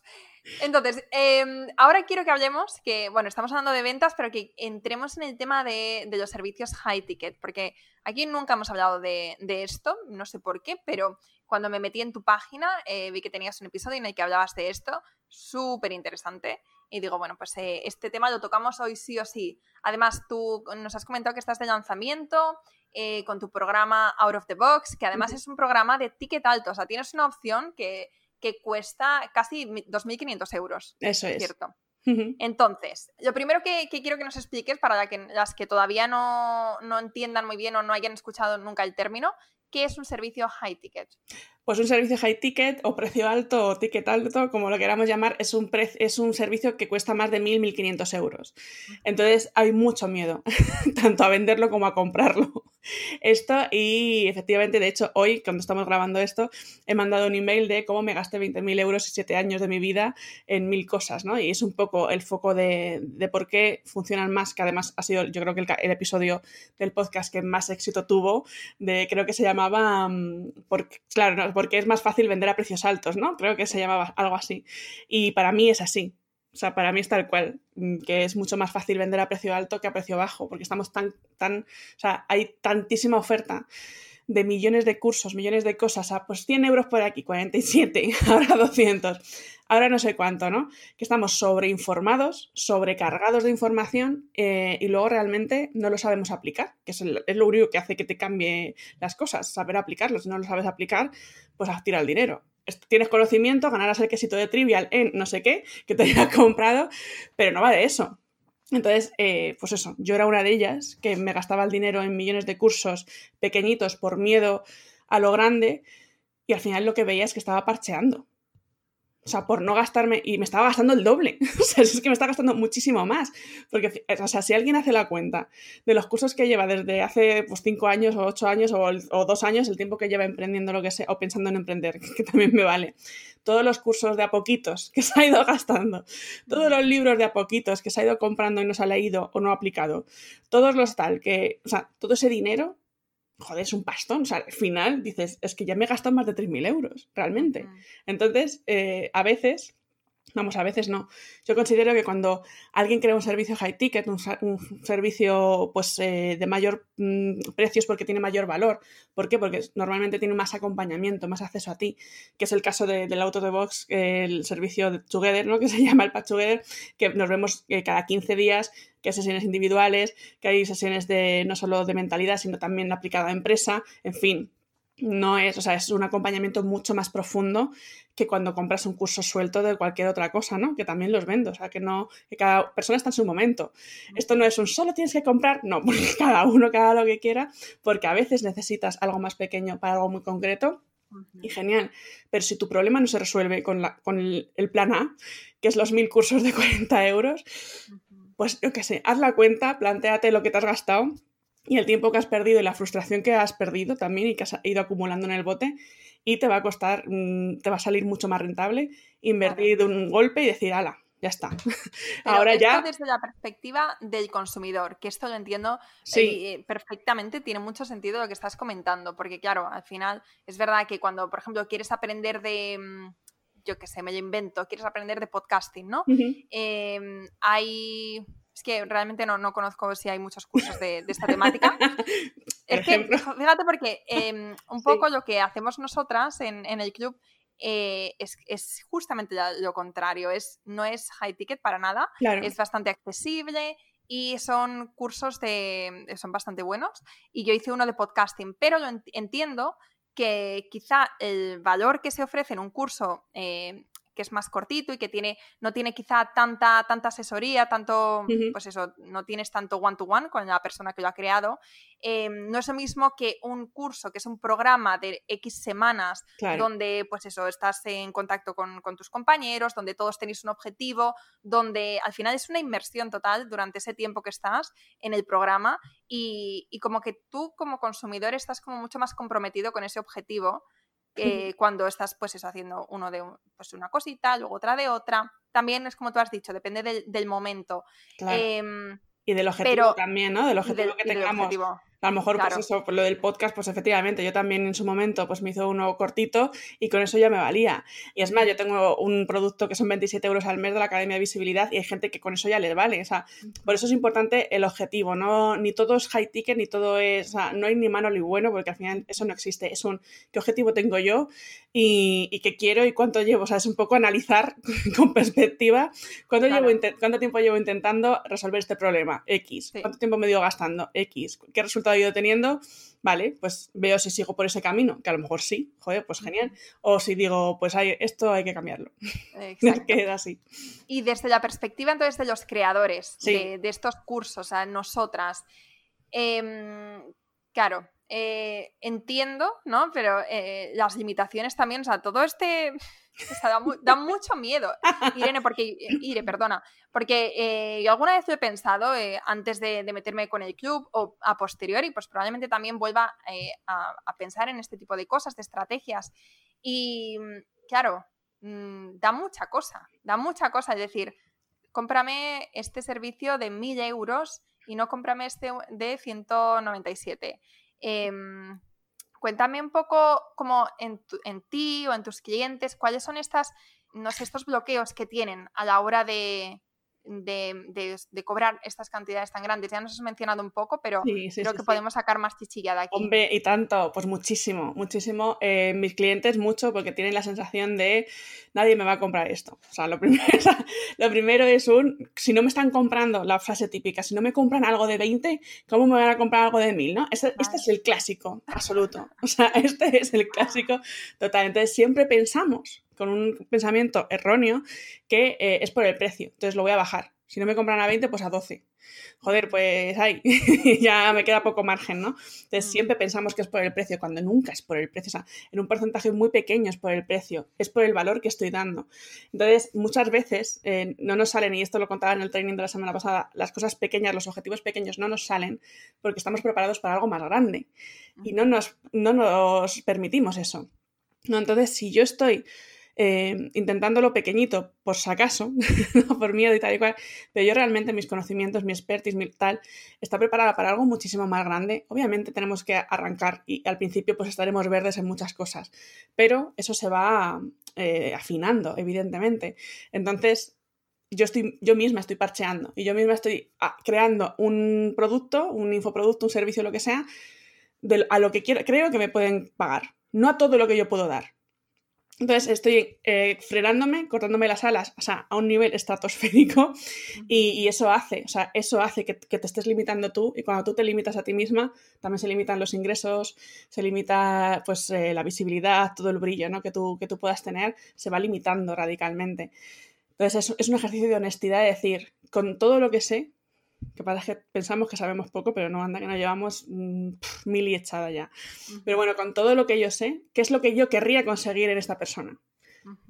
Speaker 1: Entonces, em, ahora quiero que hablemos, que, bueno, estamos hablando de ventas, pero que entremos en el tema de, los servicios high ticket, porque aquí nunca hemos hablado de, esto, no sé por qué, pero cuando me metí en tu página eh, vi que tenías un episodio en el que hablabas de esto, súper interesante y digo, bueno, pues eh, este tema lo tocamos hoy sí o sí. Además, tú nos has comentado que estás de lanzamiento eh, con tu programa Out of the Box, que además es un programa de ticket alto, o sea, tienes una opción que, cuesta casi 2.500 euros.
Speaker 2: Eso es.
Speaker 1: ¿Cierto? Entonces, lo primero que, quiero que nos expliques para que, las que todavía no, no, entiendan muy bien o no hayan escuchado nunca el término, ¿qué es un servicio high ticket?
Speaker 2: Pues un servicio high ticket o precio alto o ticket alto, como lo queramos llamar, es un, es un servicio que cuesta más de 1.000, 1.500 euros. Entonces hay mucho miedo, tanto a venderlo como a comprarlo. Esto y efectivamente, de hecho, hoy, cuando estamos grabando esto, he mandado un email de cómo me gasté 20.000 euros y 7 años de mi vida en mil cosas, ¿no? Y es un poco el foco de, de por qué funcionan más, que además ha sido, yo creo que el, episodio del podcast que más éxito tuvo, de creo que se llamaba, mm, porque, claro, porque es más fácil vender a precios altos, ¿no? Creo que se llamaba algo así. Y para mí es así. O sea, para mí es tal cual, mm, que es mucho más fácil vender a precio alto que a precio bajo, porque estamos tan, tan, o sea, hay tantísima oferta de millones de cursos, millones de cosas, a pues 100 euros por aquí, 47, ahora 200, ahora no sé cuánto, ¿no? Que estamos sobreinformados, sobrecargados de información eh, y luego realmente no lo sabemos aplicar, que es, es, lo único que hace que te cambie las cosas, saber aplicarlo. Si no lo sabes aplicar, pues a tirar el dinero. Tienes conocimiento, ganarás el quesito de trivial en no sé qué, que te haya comprado, pero no va de eso. Entonces, eh, pues eso, yo era una de ellas que me gastaba el dinero en millones de cursos pequeñitos por miedo a lo grande y al final lo que veía es que estaba parcheando. O sea, por no gastarme, y me estaba gastando el doble. o sea, es que me está gastando muchísimo más. Porque, o sea, si alguien hace la cuenta de los cursos que lleva desde hace pues, cinco años o ocho años o, o, dos años, el tiempo que lleva emprendiendo lo que sea, o pensando en emprender, que también me vale. Todos los cursos de a poquitos que se ha ido gastando, todos los libros de a poquitos que se ha ido comprando y no se ha leído o no ha aplicado, todos los tal, que, o sea, todo ese dinero joder, es un pastón. O sea, al final dices, es que ya me he gastado más de 3.000 euros, realmente. Entonces, eh, a veces Vamos, a veces no. Yo considero que cuando alguien crea un servicio high ticket, un, servicio pues, eh, de mayor mm, precios porque tiene mayor valor. ¿Por qué? Porque normalmente tiene más acompañamiento, más acceso a ti, que es el caso del auto de box, el servicio de Together, ¿no? que se llama el Patch Together, que nos vemos eh, cada 15 días, que hay sesiones individuales, que hay sesiones de no solo de mentalidad, sino también aplicada a empresa, en fin, no es, o sea, es un acompañamiento mucho más profundo que cuando compras un curso suelto de cualquier otra cosa, ¿no? Que también los vendo, o sea, que no, que cada persona está en su momento. Esto no es un solo tienes que comprar, no, porque cada uno haga lo que quiera, porque a veces necesitas algo más pequeño para algo muy concreto y genial. Pero si tu problema no se resuelve con, la, con el, plan A, que es los mil cursos de 40 euros, pues yo qué sé, haz la cuenta, planteate lo que te has gastado y el tiempo que has perdido y la frustración que has perdido también y que has ido acumulando en el bote y te va a costar, mm, te va a salir mucho más rentable invertir de un golpe y decir, ala, ya está.
Speaker 1: Ahora ya. Desde la perspectiva del consumidor, que esto lo entiendo eh, perfectamente, tiene mucho sentido lo que estás comentando, porque claro, al final es verdad que cuando, por ejemplo, quieres aprender de mm, yo qué sé, me lo invento, quieres aprender de podcasting, ¿no? Em, hay es que realmente no, no conozco si hay muchos cursos de, esta temática. es que, fíjate, porque em, un poco lo que hacemos nosotras en, el club eh, es, justamente lo contrario. Es, no es high ticket para nada, es bastante accesible y son cursos de. son bastante buenos. Y yo hice uno de podcasting, pero lo entiendo que quizá el valor que se ofrece en un curso eh, que es más cortito y que tiene, no tiene quizá tanta, tanta asesoría, tanto, pues eso, no tienes tanto one-to-one con la persona que lo ha creado. Em, no es lo mismo que un curso, que es un programa de X semanas, donde, pues eso, estás en contacto con, tus compañeros, donde todos tenéis un objetivo, donde al final es una inmersión total durante ese tiempo que estás en el programa y, y como que tú como consumidor estás como mucho más comprometido con ese objetivo eh, cuando estás pues eso, haciendo uno de pues, una cosita, luego otra de otra. También es como tú has dicho, depende del, momento.
Speaker 2: Em, y del objetivo también, ¿no? Del objetivo que tengamos. A lo mejor, pues eso, por lo del podcast, pues efectivamente, yo también en su momento pues me hizo uno cortito y con eso ya me valía. Y es más, yo tengo un producto que son 27 euros al mes de la Academia de Visibilidad y hay gente que con eso ya les vale. O sea, por eso es importante el objetivo, ¿no? Ni todo es high ticket, ni todo es, o sea, no hay ni malo ni bueno, porque al final eso no existe. Es un, ¿qué objetivo tengo yo y, y qué quiero y cuánto llevo? O sea, es un poco analizar con perspectiva cuánto, llevo cuánto tiempo llevo intentando resolver este problema, X. ¿Cuánto tiempo me dio gastando? X. ¿Qué resultado ido teniendo, vale, pues veo si sigo por ese camino, que a lo mejor sí, joder, pues genial. O si digo, pues hay, esto hay que cambiarlo. Queda así.
Speaker 1: Y desde la perspectiva entonces de los creadores de, estos cursos, a nosotras, em, claro, eh, entiendo, ¿no? Pero eh, las limitaciones también, o sea, todo este... da, mucho miedo, Irene, porque... Irene, perdona, porque eh, yo alguna vez lo he pensado antes de, meterme con el club o a posteriori, pues probablemente también vuelva a, pensar en este tipo de cosas, de estrategias. Y claro, mm, da mucha cosa, da mucha cosa, es decir, cómprame este servicio de 1000 euros y no cómprame este de 197. Cuéntame un poco como en, ti o en tus clientes, cuáles son estas, no estos bloqueos que tienen a la hora de, de, de, cobrar estas cantidades tan grandes. Ya nos has mencionado un poco, pero creo que podemos sacar más chichilla de aquí.
Speaker 2: Hombre, y tanto, pues muchísimo, muchísimo. Eh, mis clientes mucho porque tienen la sensación de nadie me va a comprar esto. O sea, lo primero, lo primero es un, si no me están comprando, la frase típica, si no me compran algo de 20, ¿cómo me van a comprar algo de 1000? ¿no? Este, este es el clásico, absoluto. O sea, este es el clásico total. Entonces siempre pensamos con un pensamiento erróneo que eh, es por el precio. Entonces lo voy a bajar. Si no me compran a 20, pues a 12. Joder, pues ahí, ya me queda poco margen, ¿no? Entonces mm. siempre pensamos que es por el precio, cuando nunca es por el precio. O sea, en un porcentaje muy pequeño es por el precio, es por el valor que estoy dando. Entonces, muchas veces eh, no nos salen, y esto lo contaba en el training de la semana pasada, las cosas pequeñas, los objetivos pequeños no nos salen porque estamos preparados para algo más grande y no nos, no nos permitimos eso. ¿no? Entonces, si yo estoy eh, intentándolo pequeñito, por si acaso, por miedo y tal y cual, pero yo realmente mis conocimientos, mi expertise, mi tal, está preparada para algo muchísimo más grande. Obviamente tenemos que arrancar y al principio pues estaremos verdes en muchas cosas, pero eso se va eh, afinando, evidentemente. Entonces, yo, estoy, yo misma estoy parcheando y yo misma estoy ah, creando un producto, un infoproducto, un servicio, lo que sea, a lo que quiero, creo que me pueden pagar, no a todo lo que yo puedo dar. Entonces estoy eh, frenándome, cortándome las alas, o sea, a un nivel estratosférico y, eso hace, o sea, eso hace que, te estés limitando tú y cuando tú te limitas a ti misma, también se limitan los ingresos, se limita pues eh, la visibilidad, todo el brillo ¿no? que, tú, que tú puedas tener, se va limitando radicalmente. Entonces es, es un ejercicio de honestidad de decir, con todo lo que sé, que pasa que pensamos que sabemos poco, pero no anda que nos llevamos mm, mil y echada ya. Pero bueno, con todo lo que yo sé, ¿qué es lo que yo querría conseguir en esta persona?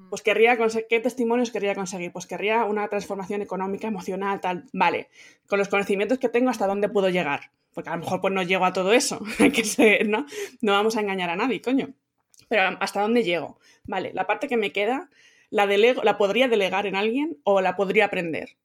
Speaker 2: Pues querría conseguir, ¿qué testimonios querría conseguir? Pues querría una transformación económica, emocional, tal. Vale, con los conocimientos que tengo, ¿hasta dónde puedo llegar? Porque a lo mejor pues no llego a todo eso, que ¿no? No vamos a engañar a nadie, coño. Pero ¿hasta dónde llego? Vale, la parte que me queda, la, delego, la podría delegar en alguien o la podría aprender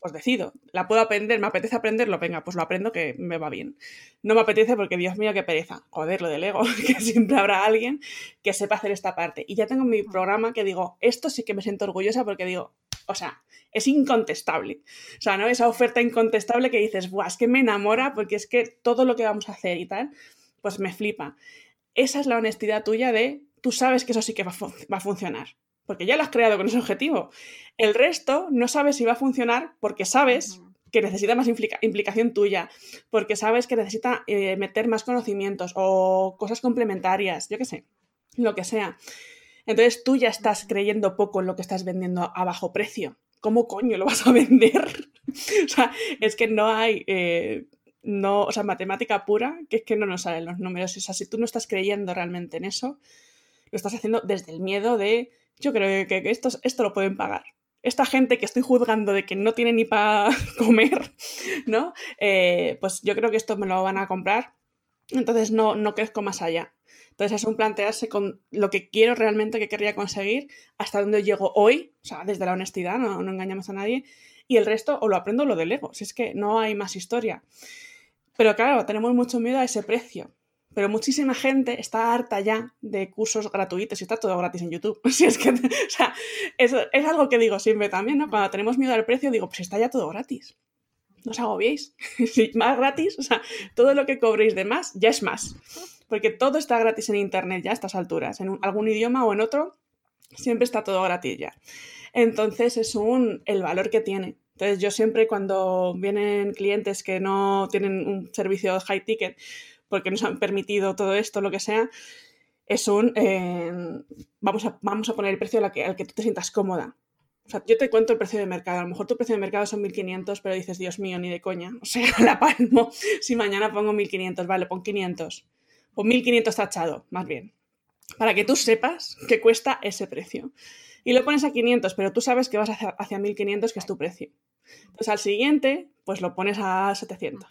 Speaker 2: pues decido. La puedo aprender, me apetece aprenderlo, venga, pues lo aprendo que me va bien. No me apetece porque, Dios mío, qué pereza. Joder, lo ego que siempre habrá alguien que sepa hacer esta parte. Y ya tengo mi programa que digo, esto sí que me siento orgullosa porque digo, o sea, es incontestable. O sea, ¿no? Esa oferta incontestable que dices, Buah, es que me enamora porque es que todo lo que vamos a hacer y tal, pues me flipa. Esa es la honestidad tuya de, tú sabes que eso sí que va a funcionar porque ya lo has creado con ese objetivo. El resto no sabes si va a funcionar porque sabes que necesita más implicación tuya, porque sabes que necesita eh, meter más conocimientos o cosas complementarias, yo qué sé, lo que sea. Entonces tú ya estás creyendo poco en lo que estás vendiendo a bajo precio. ¿Cómo coño lo vas a vender? o sea, es que no hay, eh, no, o sea, matemática pura, que es que no nos salen los números. O sea, si tú no estás creyendo realmente en eso, lo estás haciendo desde el miedo de yo creo que, esto, esto lo pueden pagar. Esta gente que estoy juzgando de que no tiene ni para comer, ¿no? Eh, pues yo creo que esto me lo van a comprar. Entonces no, no crezco más allá. Entonces es un plantearse con lo que quiero realmente, que querría conseguir, hasta dónde llego hoy, o sea, desde la honestidad, no, no engañamos a nadie, y el resto o lo aprendo o lo delego, si es que no hay más historia. Pero claro, tenemos mucho miedo a ese precio pero muchísima gente está harta ya de cursos gratuitos y está todo gratis en YouTube. Si es que, o sea, es, algo que digo siempre también, ¿no? Cuando tenemos miedo al precio, digo, pues está ya todo gratis. No os agobiéis. Si más gratis, o sea, todo lo que cobréis de más ya es más. Porque todo está gratis en Internet ya a estas alturas. En algún idioma o en otro, siempre está todo gratis ya. Entonces es un, el valor que tiene. Entonces yo siempre cuando vienen clientes que no tienen un servicio high ticket, porque nos han permitido todo esto, lo que sea, es un eh, vamos, a, vamos a poner el precio al que, al que tú te sientas cómoda. O sea, yo te cuento el precio de mercado. A lo mejor tu precio de mercado son 1.500, pero dices, Dios mío, ni de coña. O sea, la palmo. Si mañana pongo 1.500, vale, pon 500. O 1.500 tachado, más bien. Para que tú sepas que cuesta ese precio. Y lo pones a 500, pero tú sabes que vas hacia, hacia 1.500, que es tu precio. Entonces al siguiente, pues lo pones a 700.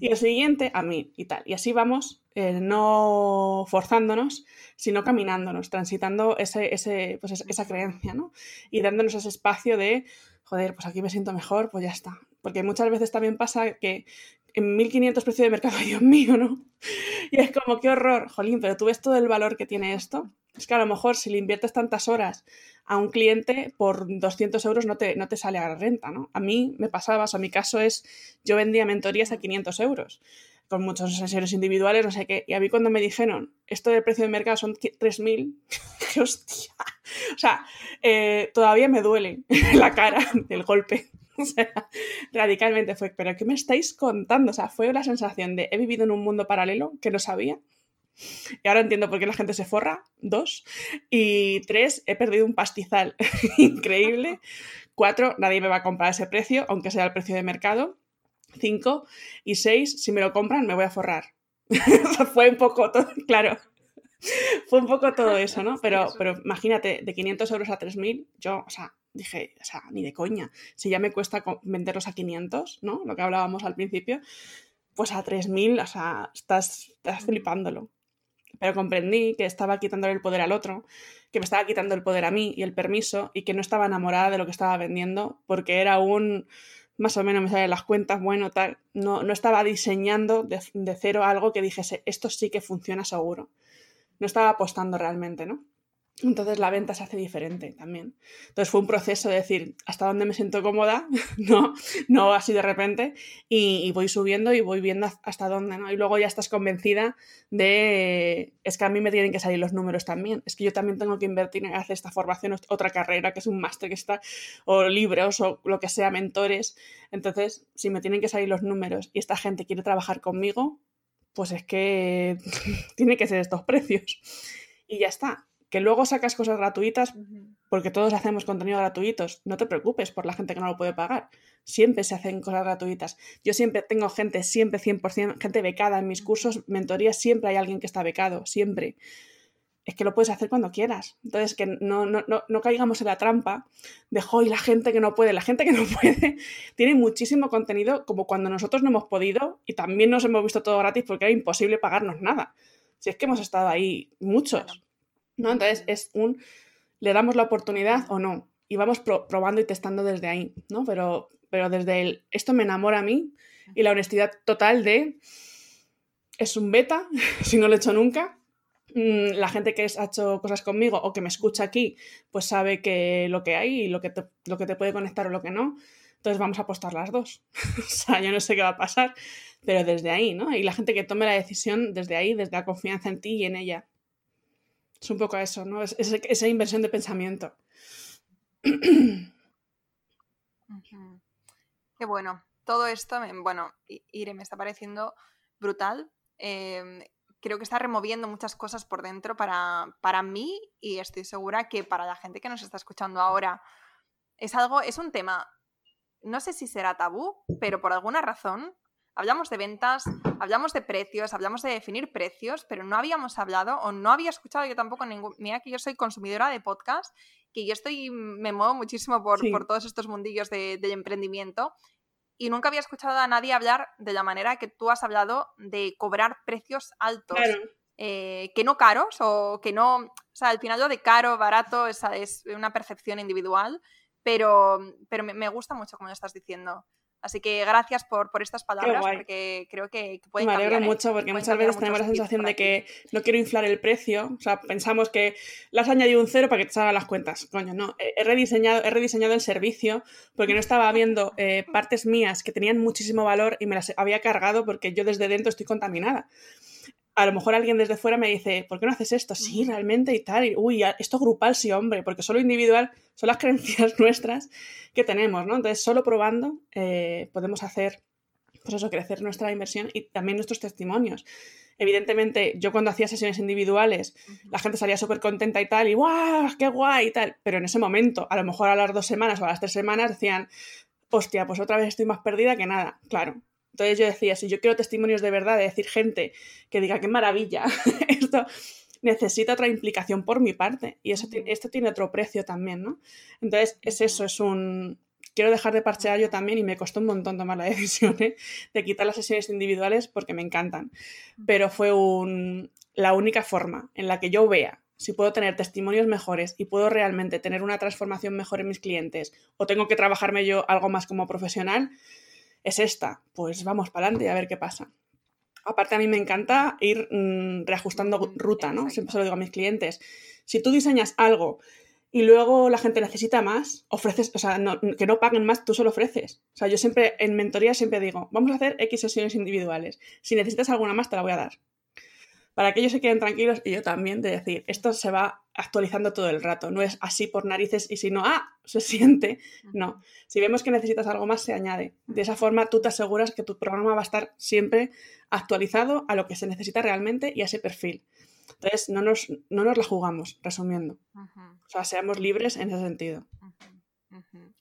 Speaker 2: Y al siguiente a 1000 y tal. Y así vamos, eh, no forzándonos, sino caminándonos, transitando ese, ese, pues esa creencia, ¿no? Y dándonos ese espacio de, joder, pues aquí me siento mejor, pues ya está. Porque muchas veces también pasa que en 1500 precio de mercado, Dios mío, ¿no? Y es como, qué horror, jolín, pero tú ves todo el valor que tiene esto Es que a lo mejor si le inviertes tantas horas a un cliente, por 200 euros no te, no te sale a la renta, ¿no? A mí me pasaba, o sea, mi caso es, yo vendía mentorías a 500 euros con muchas sesiones individuales, no sé qué. Y a mí cuando me dijeron, esto del precio de mercado son 3.000, dije, hostia. O sea, eh, todavía me duele la cara del golpe. O sea, radicalmente fue, pero ¿qué me estáis contando? O sea, fue la sensación de he vivido en un mundo paralelo que no sabía. Y ahora entiendo por qué la gente se forra. Dos. Y tres, he perdido un pastizal increíble. Cuatro, nadie me va a comprar ese precio, aunque sea el precio de mercado. 5 y 6, si me lo compran, me voy a forrar. fue un poco todo, claro. Fue un poco todo eso, ¿no? Pero, pero imagínate, de 500 euros a 3.000, yo, o sea, dije, o sea, ni de coña. Si ya me cuesta venderlos a 500, ¿no? Lo que hablábamos al principio, pues a 3.000, o sea, estás, estás flipándolo. Pero comprendí que estaba quitándole el poder al otro, que me estaba quitando el poder a mí y el permiso, y que no estaba enamorada de lo que estaba vendiendo, porque era un más o menos me salen las cuentas, bueno, tal. No, no estaba diseñando de, de, cero algo que dijese, esto sí que funciona seguro. No estaba apostando realmente, ¿no? Entonces la venta se hace diferente también. Entonces fue un proceso de decir hasta dónde me siento cómoda, no, no así de repente, y, voy subiendo y voy viendo hasta dónde, ¿no? Y luego ya estás convencida de, es que a mí me tienen que salir los números también, es que yo también tengo que invertir en hacer esta formación, otra carrera, que es un máster que está, o libros, o lo que sea, mentores. Entonces, si me tienen que salir los números y esta gente quiere trabajar conmigo, pues es que tiene que ser estos precios. Y ya está que luego sacas cosas gratuitas, porque todos hacemos contenido gratuitos, no te preocupes por la gente que no lo puede pagar. Siempre se hacen cosas gratuitas. Yo siempre tengo gente, siempre 100%, gente becada en mis cursos, mentorías, siempre hay alguien que está becado, siempre. Es que lo puedes hacer cuando quieras. Entonces, que no, no, no, no caigamos en la trampa de, hoy la gente que no puede, la gente que no puede tiene muchísimo contenido como cuando nosotros no hemos podido y también nos hemos visto todo gratis porque era imposible pagarnos nada. Si es que hemos estado ahí muchos. ¿No? Entonces es un, le damos la oportunidad o no, y vamos probando y testando desde ahí, ¿no? Pero, pero desde el, esto me enamora a mí y la honestidad total de, es un beta, si no lo he hecho nunca, mm, la gente que ha hecho cosas conmigo o que me escucha aquí, pues sabe que lo que hay y lo que te, lo que te puede conectar o lo que no. Entonces vamos a apostar las dos. o sea, yo no sé qué va a pasar, pero desde ahí, ¿no? Y la gente que tome la decisión desde ahí, desde la confianza en ti y en ella. Es un poco eso, ¿no? Es, esa inversión de pensamiento.
Speaker 1: Qué bueno. Todo esto, bueno, Ire, me está pareciendo brutal. Em, creo que está removiendo muchas cosas por dentro para, para mí y estoy segura que para la gente que nos está escuchando ahora es algo, es un tema, no sé si será tabú, pero por alguna razón Hablamos de ventas, hablamos de precios, hablamos de definir precios, pero no habíamos hablado o no había escuchado yo tampoco ningún... Mira que yo soy consumidora de podcast, que yo estoy, me muevo muchísimo por, por todos estos mundillos de, del emprendimiento y nunca había escuchado a nadie hablar de la manera que tú has hablado de cobrar precios altos. Eh, que no caros o que no, o sea, al final lo de caro, barato, esa es una percepción individual, pero, pero me, me gusta mucho como lo estás diciendo. Así que gracias por, por estas palabras, porque creo que, que pueden
Speaker 2: Me alegro
Speaker 1: cambiar, ¿eh?
Speaker 2: mucho, porque muchas veces tenemos la sensación de que no quiero inflar el precio. O sea, pensamos que le has añadido un cero para que te salgan las cuentas. Coño, no. He rediseñado, he rediseñado el servicio porque no estaba viendo eh, partes mías que tenían muchísimo valor y me las había cargado porque yo desde dentro estoy contaminada a lo mejor alguien desde fuera me dice, ¿por qué no haces esto? Sí, realmente y tal. Y, uy, esto grupal sí, hombre, porque solo individual son las creencias nuestras que tenemos, ¿no? Entonces, solo probando eh, podemos hacer, pues eso, crecer nuestra inversión y también nuestros testimonios. Evidentemente, yo cuando hacía sesiones individuales, la gente salía súper contenta y tal, y ¡guau! ¡Qué guay! y tal. Pero en ese momento, a lo mejor a las dos semanas o a las tres semanas, decían, hostia, pues otra vez estoy más perdida que nada. Claro, entonces yo decía, si yo quiero testimonios de verdad, de decir gente que diga, qué maravilla, esto necesita otra implicación por mi parte. Y eso, esto tiene otro precio también, ¿no? Entonces es eso, es un... Quiero dejar de parchear yo también y me costó un montón tomar la decisión ¿eh? de quitar las sesiones individuales porque me encantan. Pero fue un... la única forma en la que yo vea si puedo tener testimonios mejores y puedo realmente tener una transformación mejor en mis clientes o tengo que trabajarme yo algo más como profesional, es esta, pues vamos para adelante y a ver qué pasa. Aparte a mí me encanta ir mm, reajustando ruta, ¿no? Siempre se lo digo a mis clientes. Si tú diseñas algo y luego la gente necesita más, ofreces, o sea, que no paguen más, tú solo ofreces. O sea, yo siempre en mentoría siempre digo, vamos a hacer X sesiones individuales. Si necesitas alguna más, te la voy a dar para que ellos se queden tranquilos y yo también de decir, esto se va actualizando todo el rato, no es así por narices y si no, ah, se siente, no. Si vemos que necesitas algo más, se añade. De esa forma tú te aseguras que tu programa va a estar siempre actualizado a lo que se necesita realmente y a ese perfil. Entonces, no nos, no nos la jugamos, resumiendo. O sea, seamos libres en ese sentido.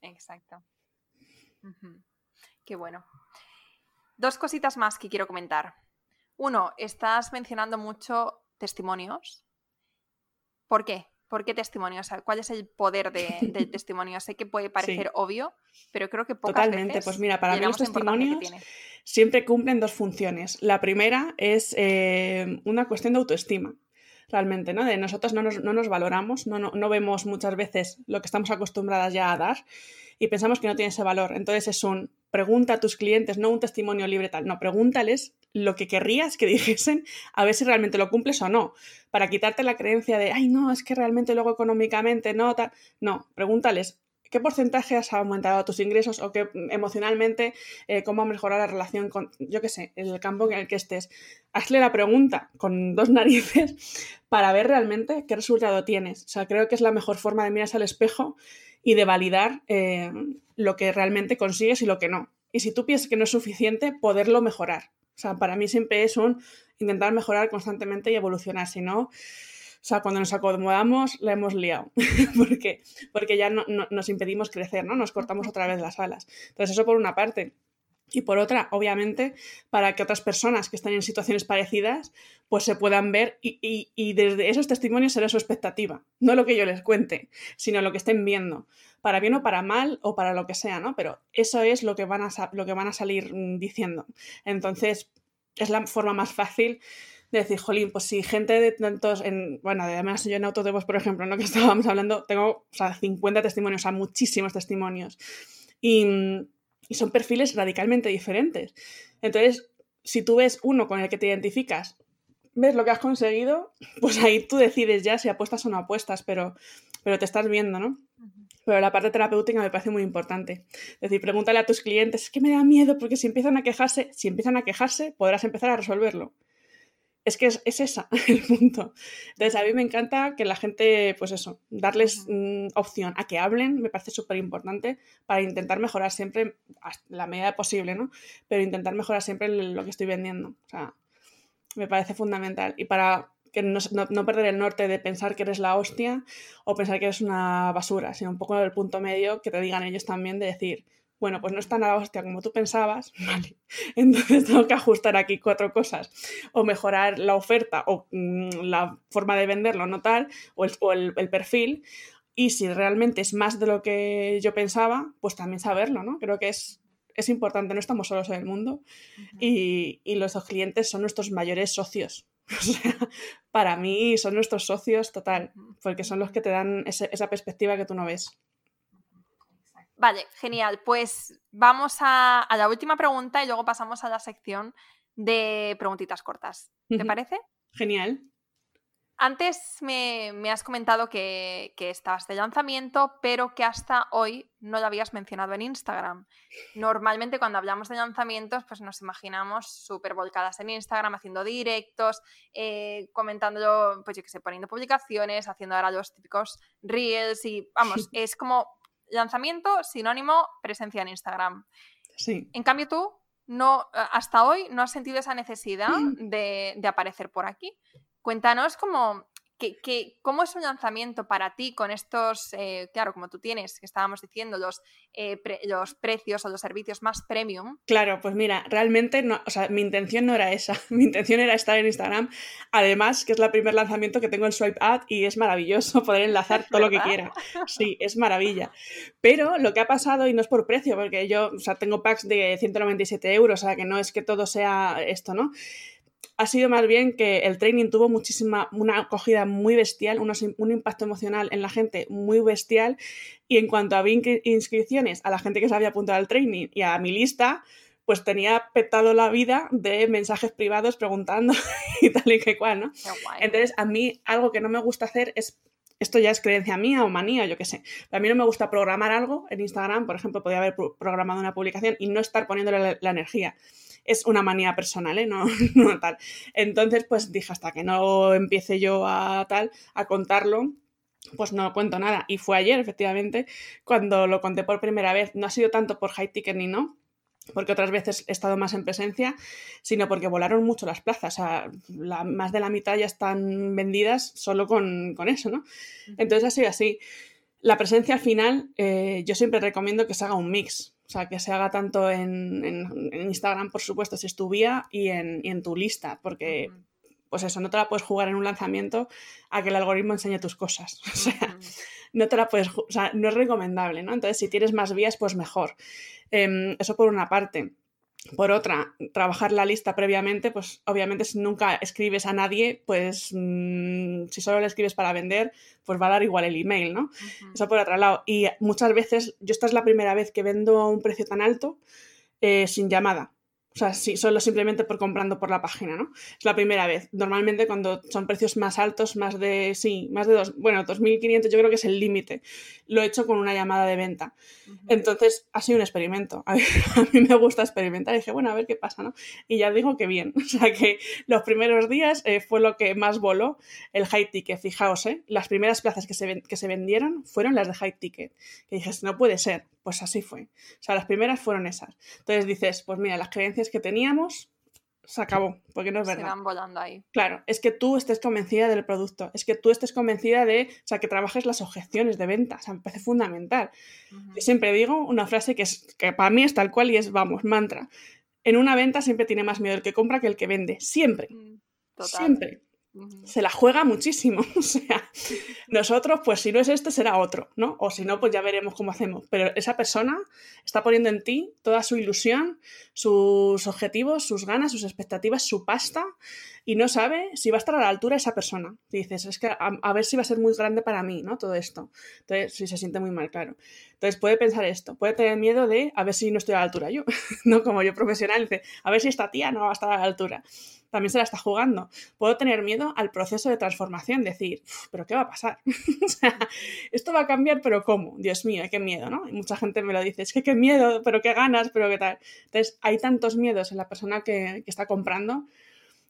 Speaker 1: Exacto. Qué bueno. Dos cositas más que quiero comentar. Uno, estás mencionando mucho testimonios. ¿Por qué? ¿Por qué testimonios? ¿Cuál es el poder del testimonio? Sé que puede parecer obvio, pero creo que pocas
Speaker 2: Totalmente, pues mira, para mí los testimonios siempre cumplen dos funciones. La primera es eh, una cuestión de autoestima realmente, ¿no? De nosotros no nos, valoramos, no, no, vemos muchas veces lo que estamos acostumbradas ya a dar y pensamos que no tiene ese valor. Entonces es un pregunta a tus clientes, no un testimonio libre tal, no, pregúntales lo que querrías que dijesen, a ver si realmente lo cumples o no, para quitarte la creencia de, ay, no, es que realmente luego económicamente no, tal. No, pregúntales, ¿qué porcentaje has aumentado tus ingresos o qué emocionalmente, eh, cómo ha mejorado la relación con, yo qué sé, el campo en el que estés? Hazle la pregunta con dos narices para ver realmente qué resultado tienes. O sea, creo que es la mejor forma de mirarse al espejo y de validar eh, lo que realmente consigues y lo que no. Y si tú piensas que no es suficiente, poderlo mejorar. O sea, para mí siempre es un intentar mejorar constantemente y evolucionar. Si no, o sea, cuando nos acomodamos, la hemos liado. porque, porque ya no, nos impedimos crecer, ¿no? Nos cortamos otra vez las alas. Entonces, eso por una parte. Y por otra, obviamente, para que otras personas que están en situaciones parecidas, pues se puedan ver y, y desde esos testimonios será su expectativa. No lo que yo les cuente, sino lo que estén viendo para bien o para mal o para lo que sea, ¿no? Pero eso es lo que van a, lo que van a salir mm, diciendo. Entonces, es la forma más fácil de decir, jolín, pues si gente de tantos, en, bueno, además yo en Autodevos, por ejemplo, ¿no? que estábamos hablando, tengo o sea, 50 testimonios, o sea, muchísimos testimonios. Y, y son perfiles radicalmente diferentes. Entonces, si tú ves uno con el que te identificas, ves lo que has conseguido, pues ahí tú decides ya si apuestas o no apuestas, pero, pero te estás viendo, ¿no? Pero la parte terapéutica me parece muy importante. Es decir, pregúntale a tus clientes, es que me da miedo porque si empiezan a quejarse, si empiezan a quejarse, podrás empezar a resolverlo. Es que es, es esa el punto. Entonces, a mí me encanta que la gente, pues eso, darles mm, opción a que hablen, me parece súper importante para intentar mejorar siempre, la medida posible, ¿no? Pero intentar mejorar siempre lo que estoy vendiendo. O sea, me parece fundamental. Y para que no, perder el norte de pensar que eres la hostia o pensar que eres una basura, sino un poco el punto medio que te digan ellos también de decir, bueno, pues no es tan la hostia como tú pensabas, vale, entonces tengo que ajustar aquí cuatro cosas, o mejorar la oferta o mm, la forma de venderlo, no tal, o, el, el, perfil, y si realmente es más de lo que yo pensaba, pues también saberlo, ¿no? Creo que es, es importante, no estamos solos en el mundo y, y los clientes son nuestros mayores socios O sea, para mí son nuestros socios total, porque son los que te dan esa perspectiva que tú no ves.
Speaker 1: Vale, genial. Pues vamos a, la última pregunta y luego pasamos a la sección de preguntitas cortas. ¿Te parece?
Speaker 2: Genial.
Speaker 1: Antes me, has comentado que, estabas de lanzamiento, pero que hasta hoy no lo habías mencionado en Instagram. Normalmente cuando hablamos de lanzamientos, pues nos imaginamos súper volcadas en Instagram, haciendo directos, eh, comentándolo, pues yo qué sé, poniendo publicaciones, haciendo ahora los típicos reels y vamos, es como lanzamiento sinónimo presencia en Instagram.
Speaker 2: Sí.
Speaker 1: En cambio tú no, hasta hoy no has sentido esa necesidad de, de aparecer por aquí. Cuéntanos cómo, ¿Cómo es un lanzamiento para ti con estos, eh, claro, como tú tienes, que estábamos diciendo, los, eh, los precios o los servicios más premium?
Speaker 2: Claro, pues mira, realmente no, o sea, mi intención no era esa. Mi intención era estar en Instagram. Además, que es el primer lanzamiento que tengo en Swipe Ad y es maravilloso poder enlazar todo lo que quiera. Sí, es maravilla. Pero lo que ha pasado, y no es por precio, porque yo, o sea, tengo packs de 197 euros, o sea, que no es que todo sea esto, ¿no? Ha sido más bien que el training tuvo muchísima, una acogida muy bestial, un impacto emocional en la gente muy bestial. Y en cuanto a inscripciones a la gente que se había apuntado al training y a mi lista, pues tenía petado la vida de mensajes privados preguntando y tal y que cual, ¿no? Entonces, a mí algo que no me gusta hacer es esto ya es creencia mía o manía, yo qué sé. a mí no me gusta programar algo en Instagram, por ejemplo, podría haber programado una publicación y no estar poniéndole la, energía. Es una manía personal, ¿eh? No, no tal. Entonces, pues dije, hasta que no empiece yo a tal, a contarlo, pues no cuento nada. Y fue ayer, efectivamente, cuando lo conté por primera vez. No ha sido tanto por high ticket ni no, porque otras veces he estado más en presencia, sino porque volaron mucho las plazas. O sea, más de la mitad ya están vendidas solo con, eso, ¿no? Entonces ha sido así. La presencia al final, eh, yo siempre recomiendo que se haga un mix. O sea, que se haga tanto en, Instagram, por supuesto, si es tu vía, y en, tu lista, porque pues eso, no te la puedes jugar en un lanzamiento a que el algoritmo enseñe tus cosas. O sea, no te la puedes, o sea, no es recomendable, ¿no? Entonces, si tienes más vías, pues mejor. Em, eso por una parte. Por otra, trabajar la lista previamente, pues obviamente si nunca escribes a nadie, pues mm, si solo le escribes para vender, pues va a dar igual el email, ¿no? Eso por otro lado. Y muchas veces, yo esta es la primera vez que vendo a un precio tan alto eh, sin llamada. O sea, sí, solo simplemente por comprando por la página, ¿no? Es la primera vez. Normalmente cuando son precios más altos, más de, sí, más de dos, bueno, 2.500 yo creo que es el límite. Lo he hecho con una llamada de venta. Entonces, ha sido un experimento. A, mí me gusta experimentar. Y dije, bueno, a ver qué pasa, ¿no? Y ya digo que bien. O sea, que los primeros días eh, fue lo que más voló el high ticket. Fijaos, ¿eh? Las primeras plazas que se, que se vendieron fueron las de high ticket. Que dije, no puede ser. Pues así fue. O sea, las primeras fueron esas. Entonces dices, pues mira, las creencias que teníamos se acabó, porque no es verdad.
Speaker 1: Se van volando ahí.
Speaker 2: Claro, es que tú estés convencida del producto, es que tú estés convencida de, o sea, que trabajes las objeciones de venta, o sea, me parece fundamental. Yo siempre digo una frase que, es, que para mí es tal cual y es, vamos, mantra. En una venta siempre tiene más miedo el que compra que el que vende, siempre. Mm, siempre se la juega muchísimo. O sea, nosotros, pues si no es este, será otro, ¿no? O si no, pues ya veremos cómo hacemos. Pero esa persona está poniendo en ti toda su ilusión, sus objetivos, sus ganas, sus expectativas, su pasta, y no sabe si va a estar a la altura esa persona. dices, es que a, ver si va a ser muy grande para mí, ¿no? Todo esto. Entonces, si se siente muy mal, claro. Entonces, puede pensar esto, puede tener miedo de a ver si no estoy a la altura yo, ¿no? Como yo profesional, dice, a ver si esta tía no va a estar a la altura también se la está jugando. Puedo tener miedo al proceso de transformación, decir, pero ¿qué va a pasar? o sea, esto va a cambiar, pero ¿cómo? Dios mío, qué miedo, ¿no? Y mucha gente me lo dice, es que qué miedo, pero qué ganas, pero qué tal. Entonces, hay tantos miedos en la persona que está comprando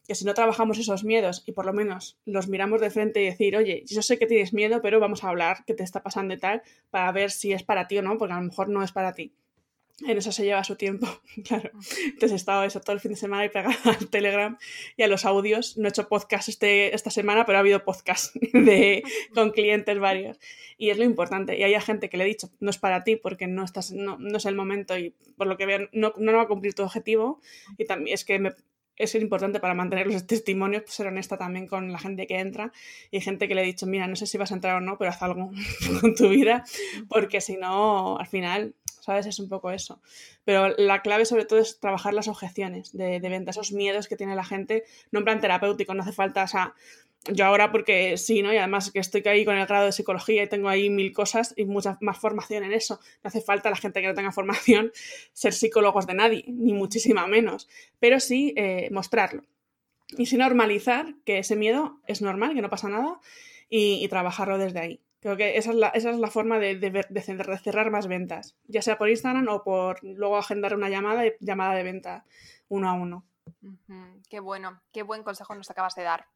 Speaker 2: que si no trabajamos esos miedos y por lo menos los miramos de frente y decir, oye, yo sé que tienes miedo, pero vamos a hablar qué te está pasando y tal, para ver si es para ti o no, porque a lo mejor no es para ti en eso se lleva su tiempo, claro. Entonces he estado eso todo el fin de semana y pegada al Telegram y a los audios. No he hecho podcast este, esta semana, pero ha habido podcast de, con clientes varios. Y es lo importante. Y hay gente que le he dicho, no es para ti porque no, estás, no, no es el momento y por lo que vean no, no va a cumplir tu objetivo. Y también es que me, es importante para mantener los testimonios, pues ser honesta también con la gente que entra y gente que le he dicho, mira, no sé si vas a entrar o no, pero haz algo con tu vida, porque si no, al final ¿sabes? Es un poco eso. Pero la clave sobre todo es trabajar las objeciones de, venta, esos miedos que tiene la gente, no en plan terapéutico, no hace falta, o sea, yo ahora porque sí, ¿no? Y además que estoy ahí con el grado de psicología y tengo ahí mil cosas y mucha más formación en eso. No hace falta la gente que no tenga formación ser psicólogos de nadie, ni muchísima menos, pero sí eh, mostrarlo. Y sí normalizar que ese miedo es normal, que no pasa nada y trabajarlo desde ahí. Creo que esa es la, esa es la forma de, de, cerrar más ventas, ya sea por Instagram o por luego agendar una llamada, llamada de venta uno a uno.
Speaker 1: Qué bueno, qué buen consejo nos acabas de dar.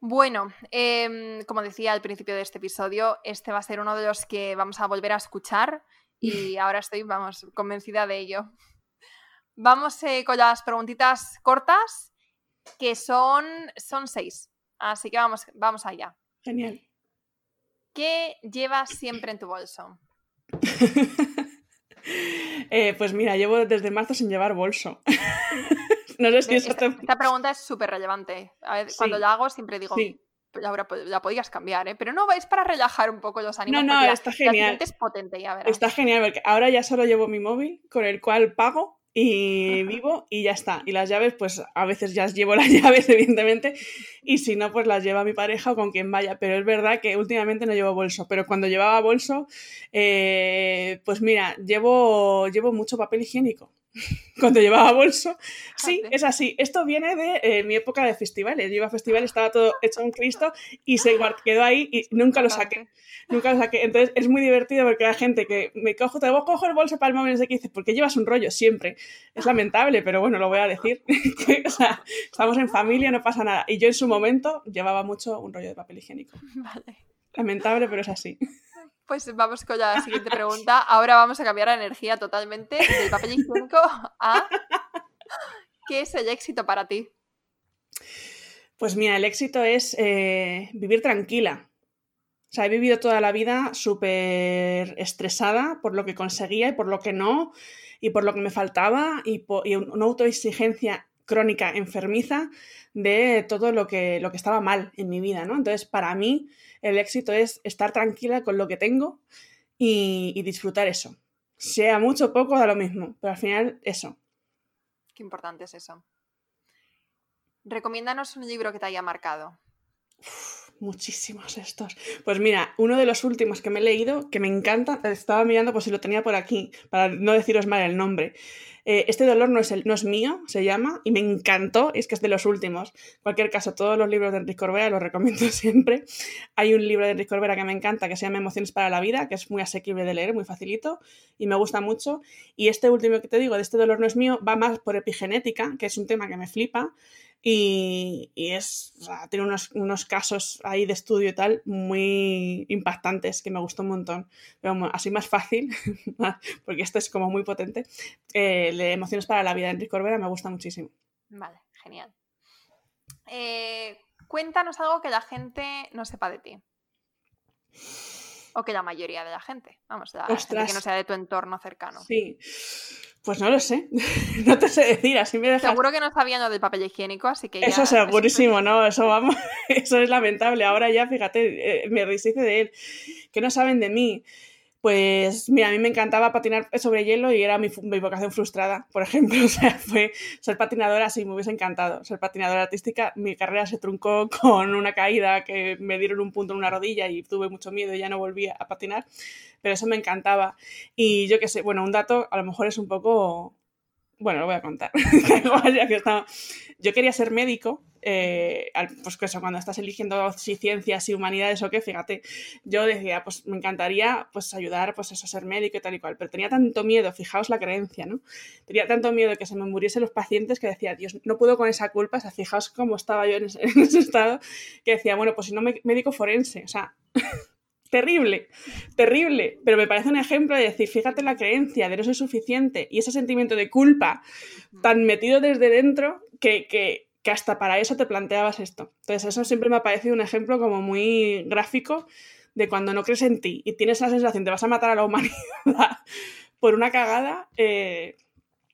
Speaker 1: Bueno, em, como decía al principio de este episodio, este va a ser uno de los que vamos a volver a escuchar y ahora estoy, vamos, convencida de ello. Vamos eh, con las preguntitas cortas, que son, son seis. Así que vamos, vamos allá.
Speaker 2: Genial.
Speaker 1: ¿Qué llevas siempre en tu bolso?
Speaker 2: Eh, pues mira, llevo desde marzo sin llevar bolso. no sé si
Speaker 1: esta, esta pregunta es súper relevante. cuando la hago siempre digo, sí. ahora la podías cambiar, ¿eh? Pero no, es para relajar un poco los ánimos.
Speaker 2: No, no, está genial.
Speaker 1: es potente, ya
Speaker 2: Está genial, porque ahora ya solo llevo mi móvil con el cual pago y vivo y ya está. Y las llaves, pues a veces ya llevo las llaves, evidentemente, y si no, pues las lleva mi pareja o con quien vaya. Pero es verdad que últimamente no llevo bolso, pero cuando llevaba bolso, eh, pues mira, llevo, llevo mucho papel higiénico. Cuando llevaba bolso. Sí, es así. Esto viene de eh, mi época de festivales. Yo iba a festival, estaba todo hecho un Cristo y se quedó ahí y nunca lo saqué. Nunca lo saqué. Entonces es muy divertido porque la gente que me cojo, te cojo el bolso para el móvil que dice, ¿por qué llevas un rollo siempre? Es lamentable, pero bueno, lo voy a decir. o sea, estamos en familia, no pasa nada. Y yo en su momento llevaba mucho un rollo de papel higiénico. Vale. Lamentable, pero es así.
Speaker 1: Pues vamos con la siguiente pregunta. Ahora vamos a cambiar la energía totalmente del papel higiénico a ¿qué es el éxito para ti?
Speaker 2: Pues mira, el éxito es eh, vivir tranquila. O sea, he vivido toda la vida súper estresada por lo que conseguía y por lo que no, y por lo que me faltaba, y, y una autoexigencia crónica enfermiza de todo lo que, lo que estaba mal en mi vida, ¿no? Entonces, para mí, el éxito es estar tranquila con lo que tengo y, disfrutar eso. Sea mucho o poco, da lo mismo, pero al final eso.
Speaker 1: Qué importante es eso. Recomiéndanos un libro que te haya marcado.
Speaker 2: Muchísimos estos. Pues mira, uno de los últimos que me he leído, que me encanta, estaba mirando por si lo tenía por aquí, para no deciros mal el nombre. Eh, este dolor no es, el, no es mío, se llama, y me encantó, es que es de los últimos. En cualquier caso, todos los libros de Enrique Corbera los recomiendo siempre. Hay un libro de Enrique Corbera que me encanta, que se llama Emociones para la vida, que es muy asequible de leer, muy facilito, y me gusta mucho. Y este último que te digo, de este dolor no es mío, va más por epigenética, que es un tema que me flipa, y, es, tiene unos, casos ahí de estudio y tal muy impactantes que me gustó un montón. Pero así más fácil, porque esto es como muy potente. Eh, Emociones para la vida de Enrique Corbera me gusta muchísimo.
Speaker 1: Vale, genial. Eh, cuéntanos algo que la gente no sepa de ti. O que la mayoría de la gente, vamos, la gente que no sea de tu entorno cercano.
Speaker 2: Sí. Pues no lo sé, no te sé decir, así me dejas...
Speaker 1: Seguro que no sabían lo del papel higiénico, así que
Speaker 2: Eso segurísimo, ¿no? Eso vamos, eso es lamentable. Ahora ya, fíjate, eh, me resice de él. Que no saben de mí. Pues mira, a mí me encantaba patinar sobre hielo y era mi, vocación frustrada, por ejemplo. O sea, fue ser patinadora, sí, me hubiese encantado. Ser patinadora artística, mi carrera se truncó con una caída que me dieron un punto en una rodilla y tuve mucho miedo y ya no volví a patinar, pero eso me encantaba. Y yo qué sé, bueno, un dato a lo mejor es un poco bueno, lo voy a contar. Yo quería ser médico, eh, pues eso, cuando estás eligiendo si ciencias y humanidades o qué, fíjate, yo decía, pues me encantaría pues ayudar pues eso, ser médico y tal y cual, pero tenía tanto miedo, fijaos la creencia, ¿no? Tenía tanto miedo de que se me muriesen los pacientes que decía, Dios, no puedo con esa culpa, o sea, fijaos cómo estaba yo en ese, en ese estado, que decía, bueno, pues si no, médico forense, o sea terrible, terrible, pero me parece un ejemplo de decir, fíjate la creencia de no ser suficiente y ese sentimiento de culpa tan metido desde dentro que, que, que, hasta para eso te planteabas esto. Entonces eso siempre me ha parecido un ejemplo como muy gráfico de cuando no crees en ti y tienes la sensación de vas a matar a la humanidad por una cagada. Eh,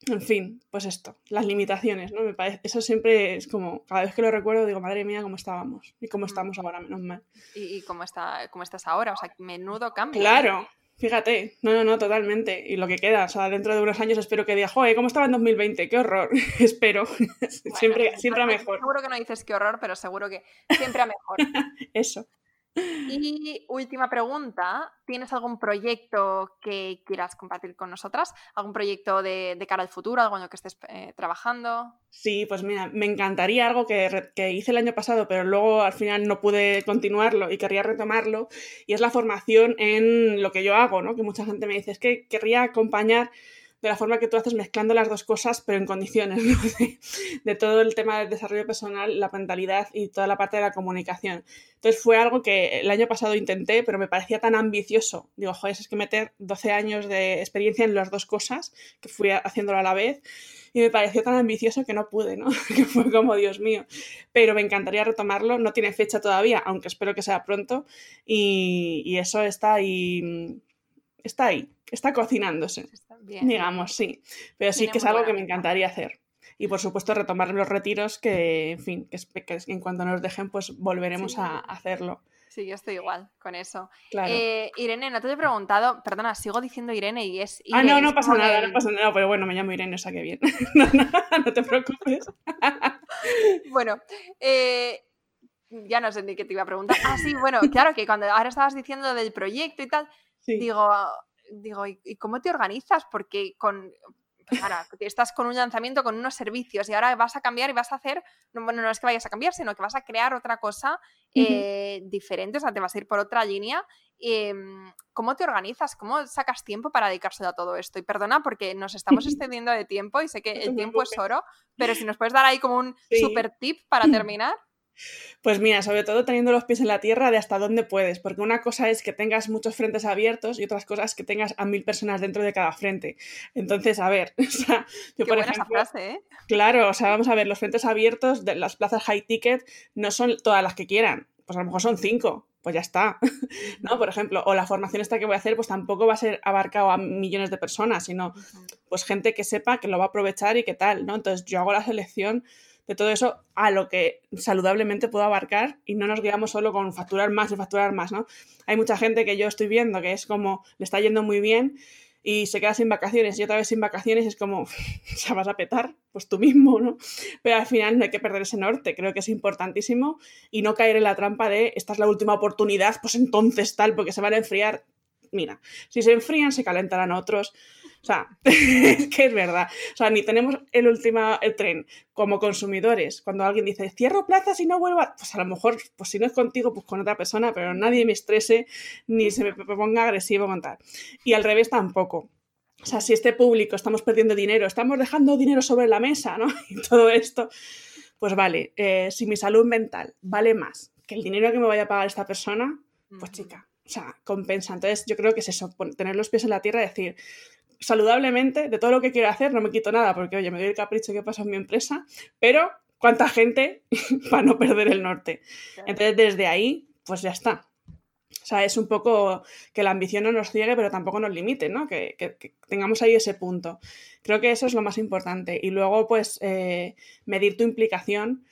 Speaker 2: en fin, pues esto, las limitaciones, ¿no? Me parece, eso siempre es como, cada vez que lo recuerdo digo, madre mía, cómo estábamos y cómo estamos ahora, menos mal.
Speaker 1: ¿Y, cómo, está, cómo estás ahora? O sea, menudo cambio.
Speaker 2: Claro, fíjate, no, no, no, totalmente. Y lo que queda, o sea, dentro de unos años espero que diga, joder, ¿cómo estaba en 2020? ¡Qué horror! espero, siempre, siempre a mejor.
Speaker 1: Seguro que no dices qué horror, pero seguro que siempre a mejor.
Speaker 2: eso.
Speaker 1: Y última pregunta, ¿tienes algún proyecto que quieras compartir con nosotras? ¿Algún proyecto de, cara al futuro, algo en lo que estés eh, trabajando?
Speaker 2: Sí, pues mira, me encantaría algo que, que, hice el año pasado, pero luego al final no pude continuarlo y querría retomarlo, y es la formación en lo que yo hago, ¿no? Que mucha gente me dice, es que querría acompañar de la forma que tú haces mezclando las dos cosas, pero en condiciones, de, todo el tema del desarrollo personal, la mentalidad y toda la parte de la comunicación. Entonces fue algo que el año pasado intenté, pero me parecía tan ambicioso. Digo, joder, es que meter 12 años de experiencia en las dos cosas, que fui haciéndolo a la vez, y me pareció tan ambicioso que no pude, ¿no? que fue como, Dios mío. Pero me encantaría retomarlo, no tiene fecha todavía, aunque espero que sea pronto, y, y eso está ahí, está ahí, está cocinándose digamos, sí. Pero sí que es algo que me encantaría hacer. Y por supuesto retomar los retiros que, en fin, que, en cuanto nos dejen, pues volveremos a hacerlo.
Speaker 1: Sí, yo estoy igual con eso. Eh, Irene, no te he preguntado, perdona, sigo diciendo Irene y es...
Speaker 2: ah, no, no pasa nada, no pasa nada, pero bueno, me llamo Irene, o sea que bien. no, no, te preocupes.
Speaker 1: bueno, eh, ya no sé ni qué te iba a preguntar. Ah, sí, bueno, claro que cuando ahora estabas diciendo del proyecto y tal, digo, digo, ¿y cómo te organizas? Porque con, ahora estás con un lanzamiento, con unos servicios y ahora vas a cambiar y vas a hacer, no, bueno, no es que vayas a cambiar, sino que vas a crear otra cosa eh, diferente, o sea, te vas a ir por otra línea. Em, ¿Cómo te organizas? ¿Cómo sacas tiempo para dedicárselo a todo esto? Y perdona porque nos estamos extendiendo de tiempo y sé que el tiempo es oro, pero si nos puedes dar ahí como un super tip para terminar.
Speaker 2: Pues mira, sobre todo teniendo los pies en la tierra de hasta dónde puedes, porque una cosa es que tengas muchos frentes abiertos y otras cosas que tengas a mil personas dentro de cada frente. Entonces, a ver, o sea,
Speaker 1: yo por ejemplo, frase, ¿eh?
Speaker 2: claro, o sea, vamos a ver, los frentes abiertos de las plazas high ticket no son todas las que quieran, pues a lo mejor son cinco, pues ya está, ¿no? Por ejemplo, o la formación esta que voy a hacer, pues tampoco va a ser abarcado a millones de personas, sino pues gente que sepa que lo va a aprovechar y qué tal, ¿no? Entonces yo hago la selección de todo eso a lo que saludablemente puedo abarcar y no nos guiamos solo con facturar más y facturar más, ¿no? Hay mucha gente que yo estoy viendo que es como le está yendo muy bien y se queda sin vacaciones y otra vez sin vacaciones es como, se vas a petar, pues tú mismo, ¿no? Pero al final no hay que perder ese norte, creo que es importantísimo y no caer en la trampa de esta es la última oportunidad, pues entonces tal, porque se van a enfriar. Mira, si se enfrían, se calentarán otros. O sea, es que es verdad. O sea, ni tenemos el último el tren como consumidores. Cuando alguien dice, cierro plazas y no vuelvo Pues a lo mejor, pues si no es contigo, pues con otra persona, pero nadie me estrese ni se me ponga agresivo con tal. Y al revés tampoco. O sea, si este público estamos perdiendo dinero, estamos dejando dinero sobre la mesa, ¿no? Y todo esto, pues vale, eh, si mi salud mental vale más que el dinero que me vaya a pagar esta persona, pues chica, o sea, compensa. Entonces yo creo que es eso, tener los pies en la tierra y decir, saludablemente de todo lo que quiero hacer, no me quito nada porque, oye, me doy el capricho que pasa en mi empresa, pero cuánta gente para no perder el norte. Entonces, desde ahí, pues ya está. O sea, es un poco que la ambición no nos ciegue, pero tampoco nos limite, ¿no? Que, tengamos ahí ese punto. Creo que eso es lo más importante. Y luego, pues, eh, medir tu implicación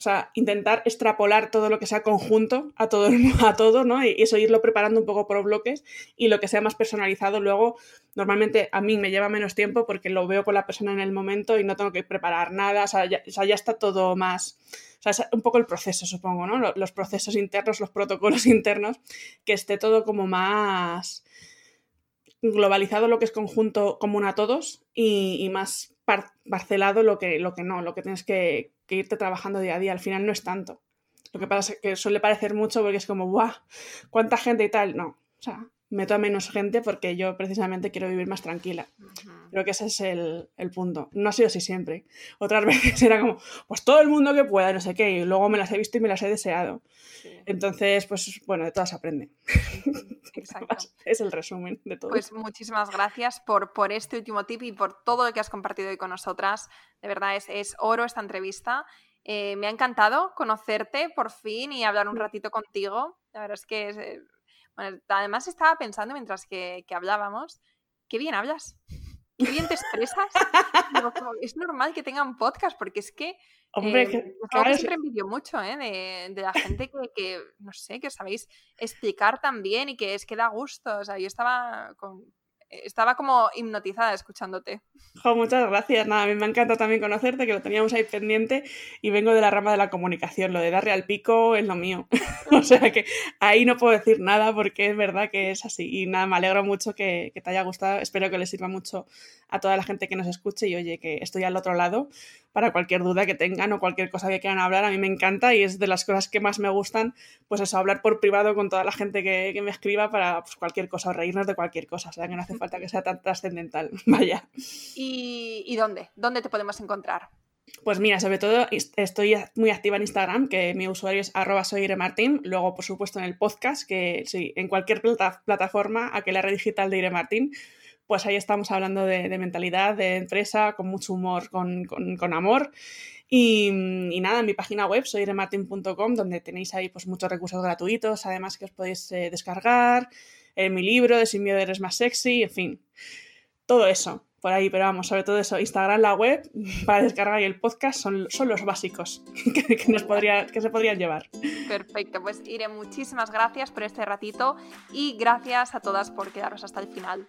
Speaker 2: o sea, intentar extrapolar todo lo que sea conjunto a todo, a todo, ¿no? Y eso irlo preparando un poco por bloques y lo que sea más personalizado luego, normalmente a mí me lleva menos tiempo porque lo veo con la persona en el momento y no tengo que preparar nada, o sea, ya, está todo más... O sea, es un poco el proceso, supongo, ¿no? Los procesos internos, los protocolos internos, que esté todo como más globalizado lo que es conjunto común a todos y, más parcelado lo que, lo que no, lo que tienes que, que irte trabajando día a día. Al final no es tanto. Lo que pasa es que suele parecer mucho porque es como, ¡guau! ¿Cuánta gente y tal? No. O sea, meto a menos gente porque yo precisamente quiero vivir más tranquila. Creo que ese es el, punto. No ha sido así siempre. Otras veces era como, pues todo el mundo que pueda, no sé qué, y luego me las he visto y me las he deseado. Entonces, pues bueno, de todas aprende. Exacto. es el resumen de todo.
Speaker 1: Pues muchísimas gracias por, por este último tip y por todo lo que has compartido hoy con nosotras. De verdad, es, es oro esta entrevista. Eh, me ha encantado conocerte por fin y hablar un ratito contigo. La verdad es que además estaba pensando mientras que, hablábamos, qué bien hablas, qué bien te expresas. es normal que tengan podcast porque es que... Hombre, eh, siempre envidio mucho ¿eh? de, la gente que, no sé, que sabéis explicar tan bien y que es que da gusto. O sea, yo estaba con, estaba como hipnotizada escuchándote.
Speaker 2: muchas gracias. Nada, a mí me encanta también conocerte, que lo teníamos ahí pendiente y vengo de la rama de la comunicación. Lo de darle al pico es lo mío. o sea que ahí no puedo decir nada porque es verdad que es así. Y nada, me alegro mucho que, que te haya gustado. Espero que le sirva mucho a toda la gente que nos escuche y oye, que estoy al otro lado para cualquier duda que tengan o cualquier cosa que quieran hablar. A mí me encanta y es de las cosas que más me gustan, pues eso, hablar por privado con toda la gente que, me escriba para pues, cualquier cosa o reírnos de cualquier cosa. O sea, que no hace falta que sea tan trascendental. Vaya.
Speaker 1: ¿Y, dónde? ¿Dónde te podemos encontrar?
Speaker 2: Pues mira, sobre todo estoy muy activa en Instagram, que mi usuario es arroba soyremartin. Luego, por supuesto, en el podcast, que sí, en cualquier plataforma, a que la red digital de Ire Martín, pues ahí estamos hablando de, mentalidad, de empresa, con mucho humor, con, amor. Y, nada, en mi página web, soyremartin.com, donde tenéis ahí pues, muchos recursos gratuitos, además que os podéis eh, descargar, en mi libro de Sin miedo eres más sexy, en fin, todo eso por ahí, pero vamos, sobre todo eso, Instagram, la web, para descargar y el podcast son, son los básicos que, que se podrían llevar.
Speaker 1: Perfecto, pues Iré, muchísimas gracias por este ratito y gracias a todas por quedaros hasta el final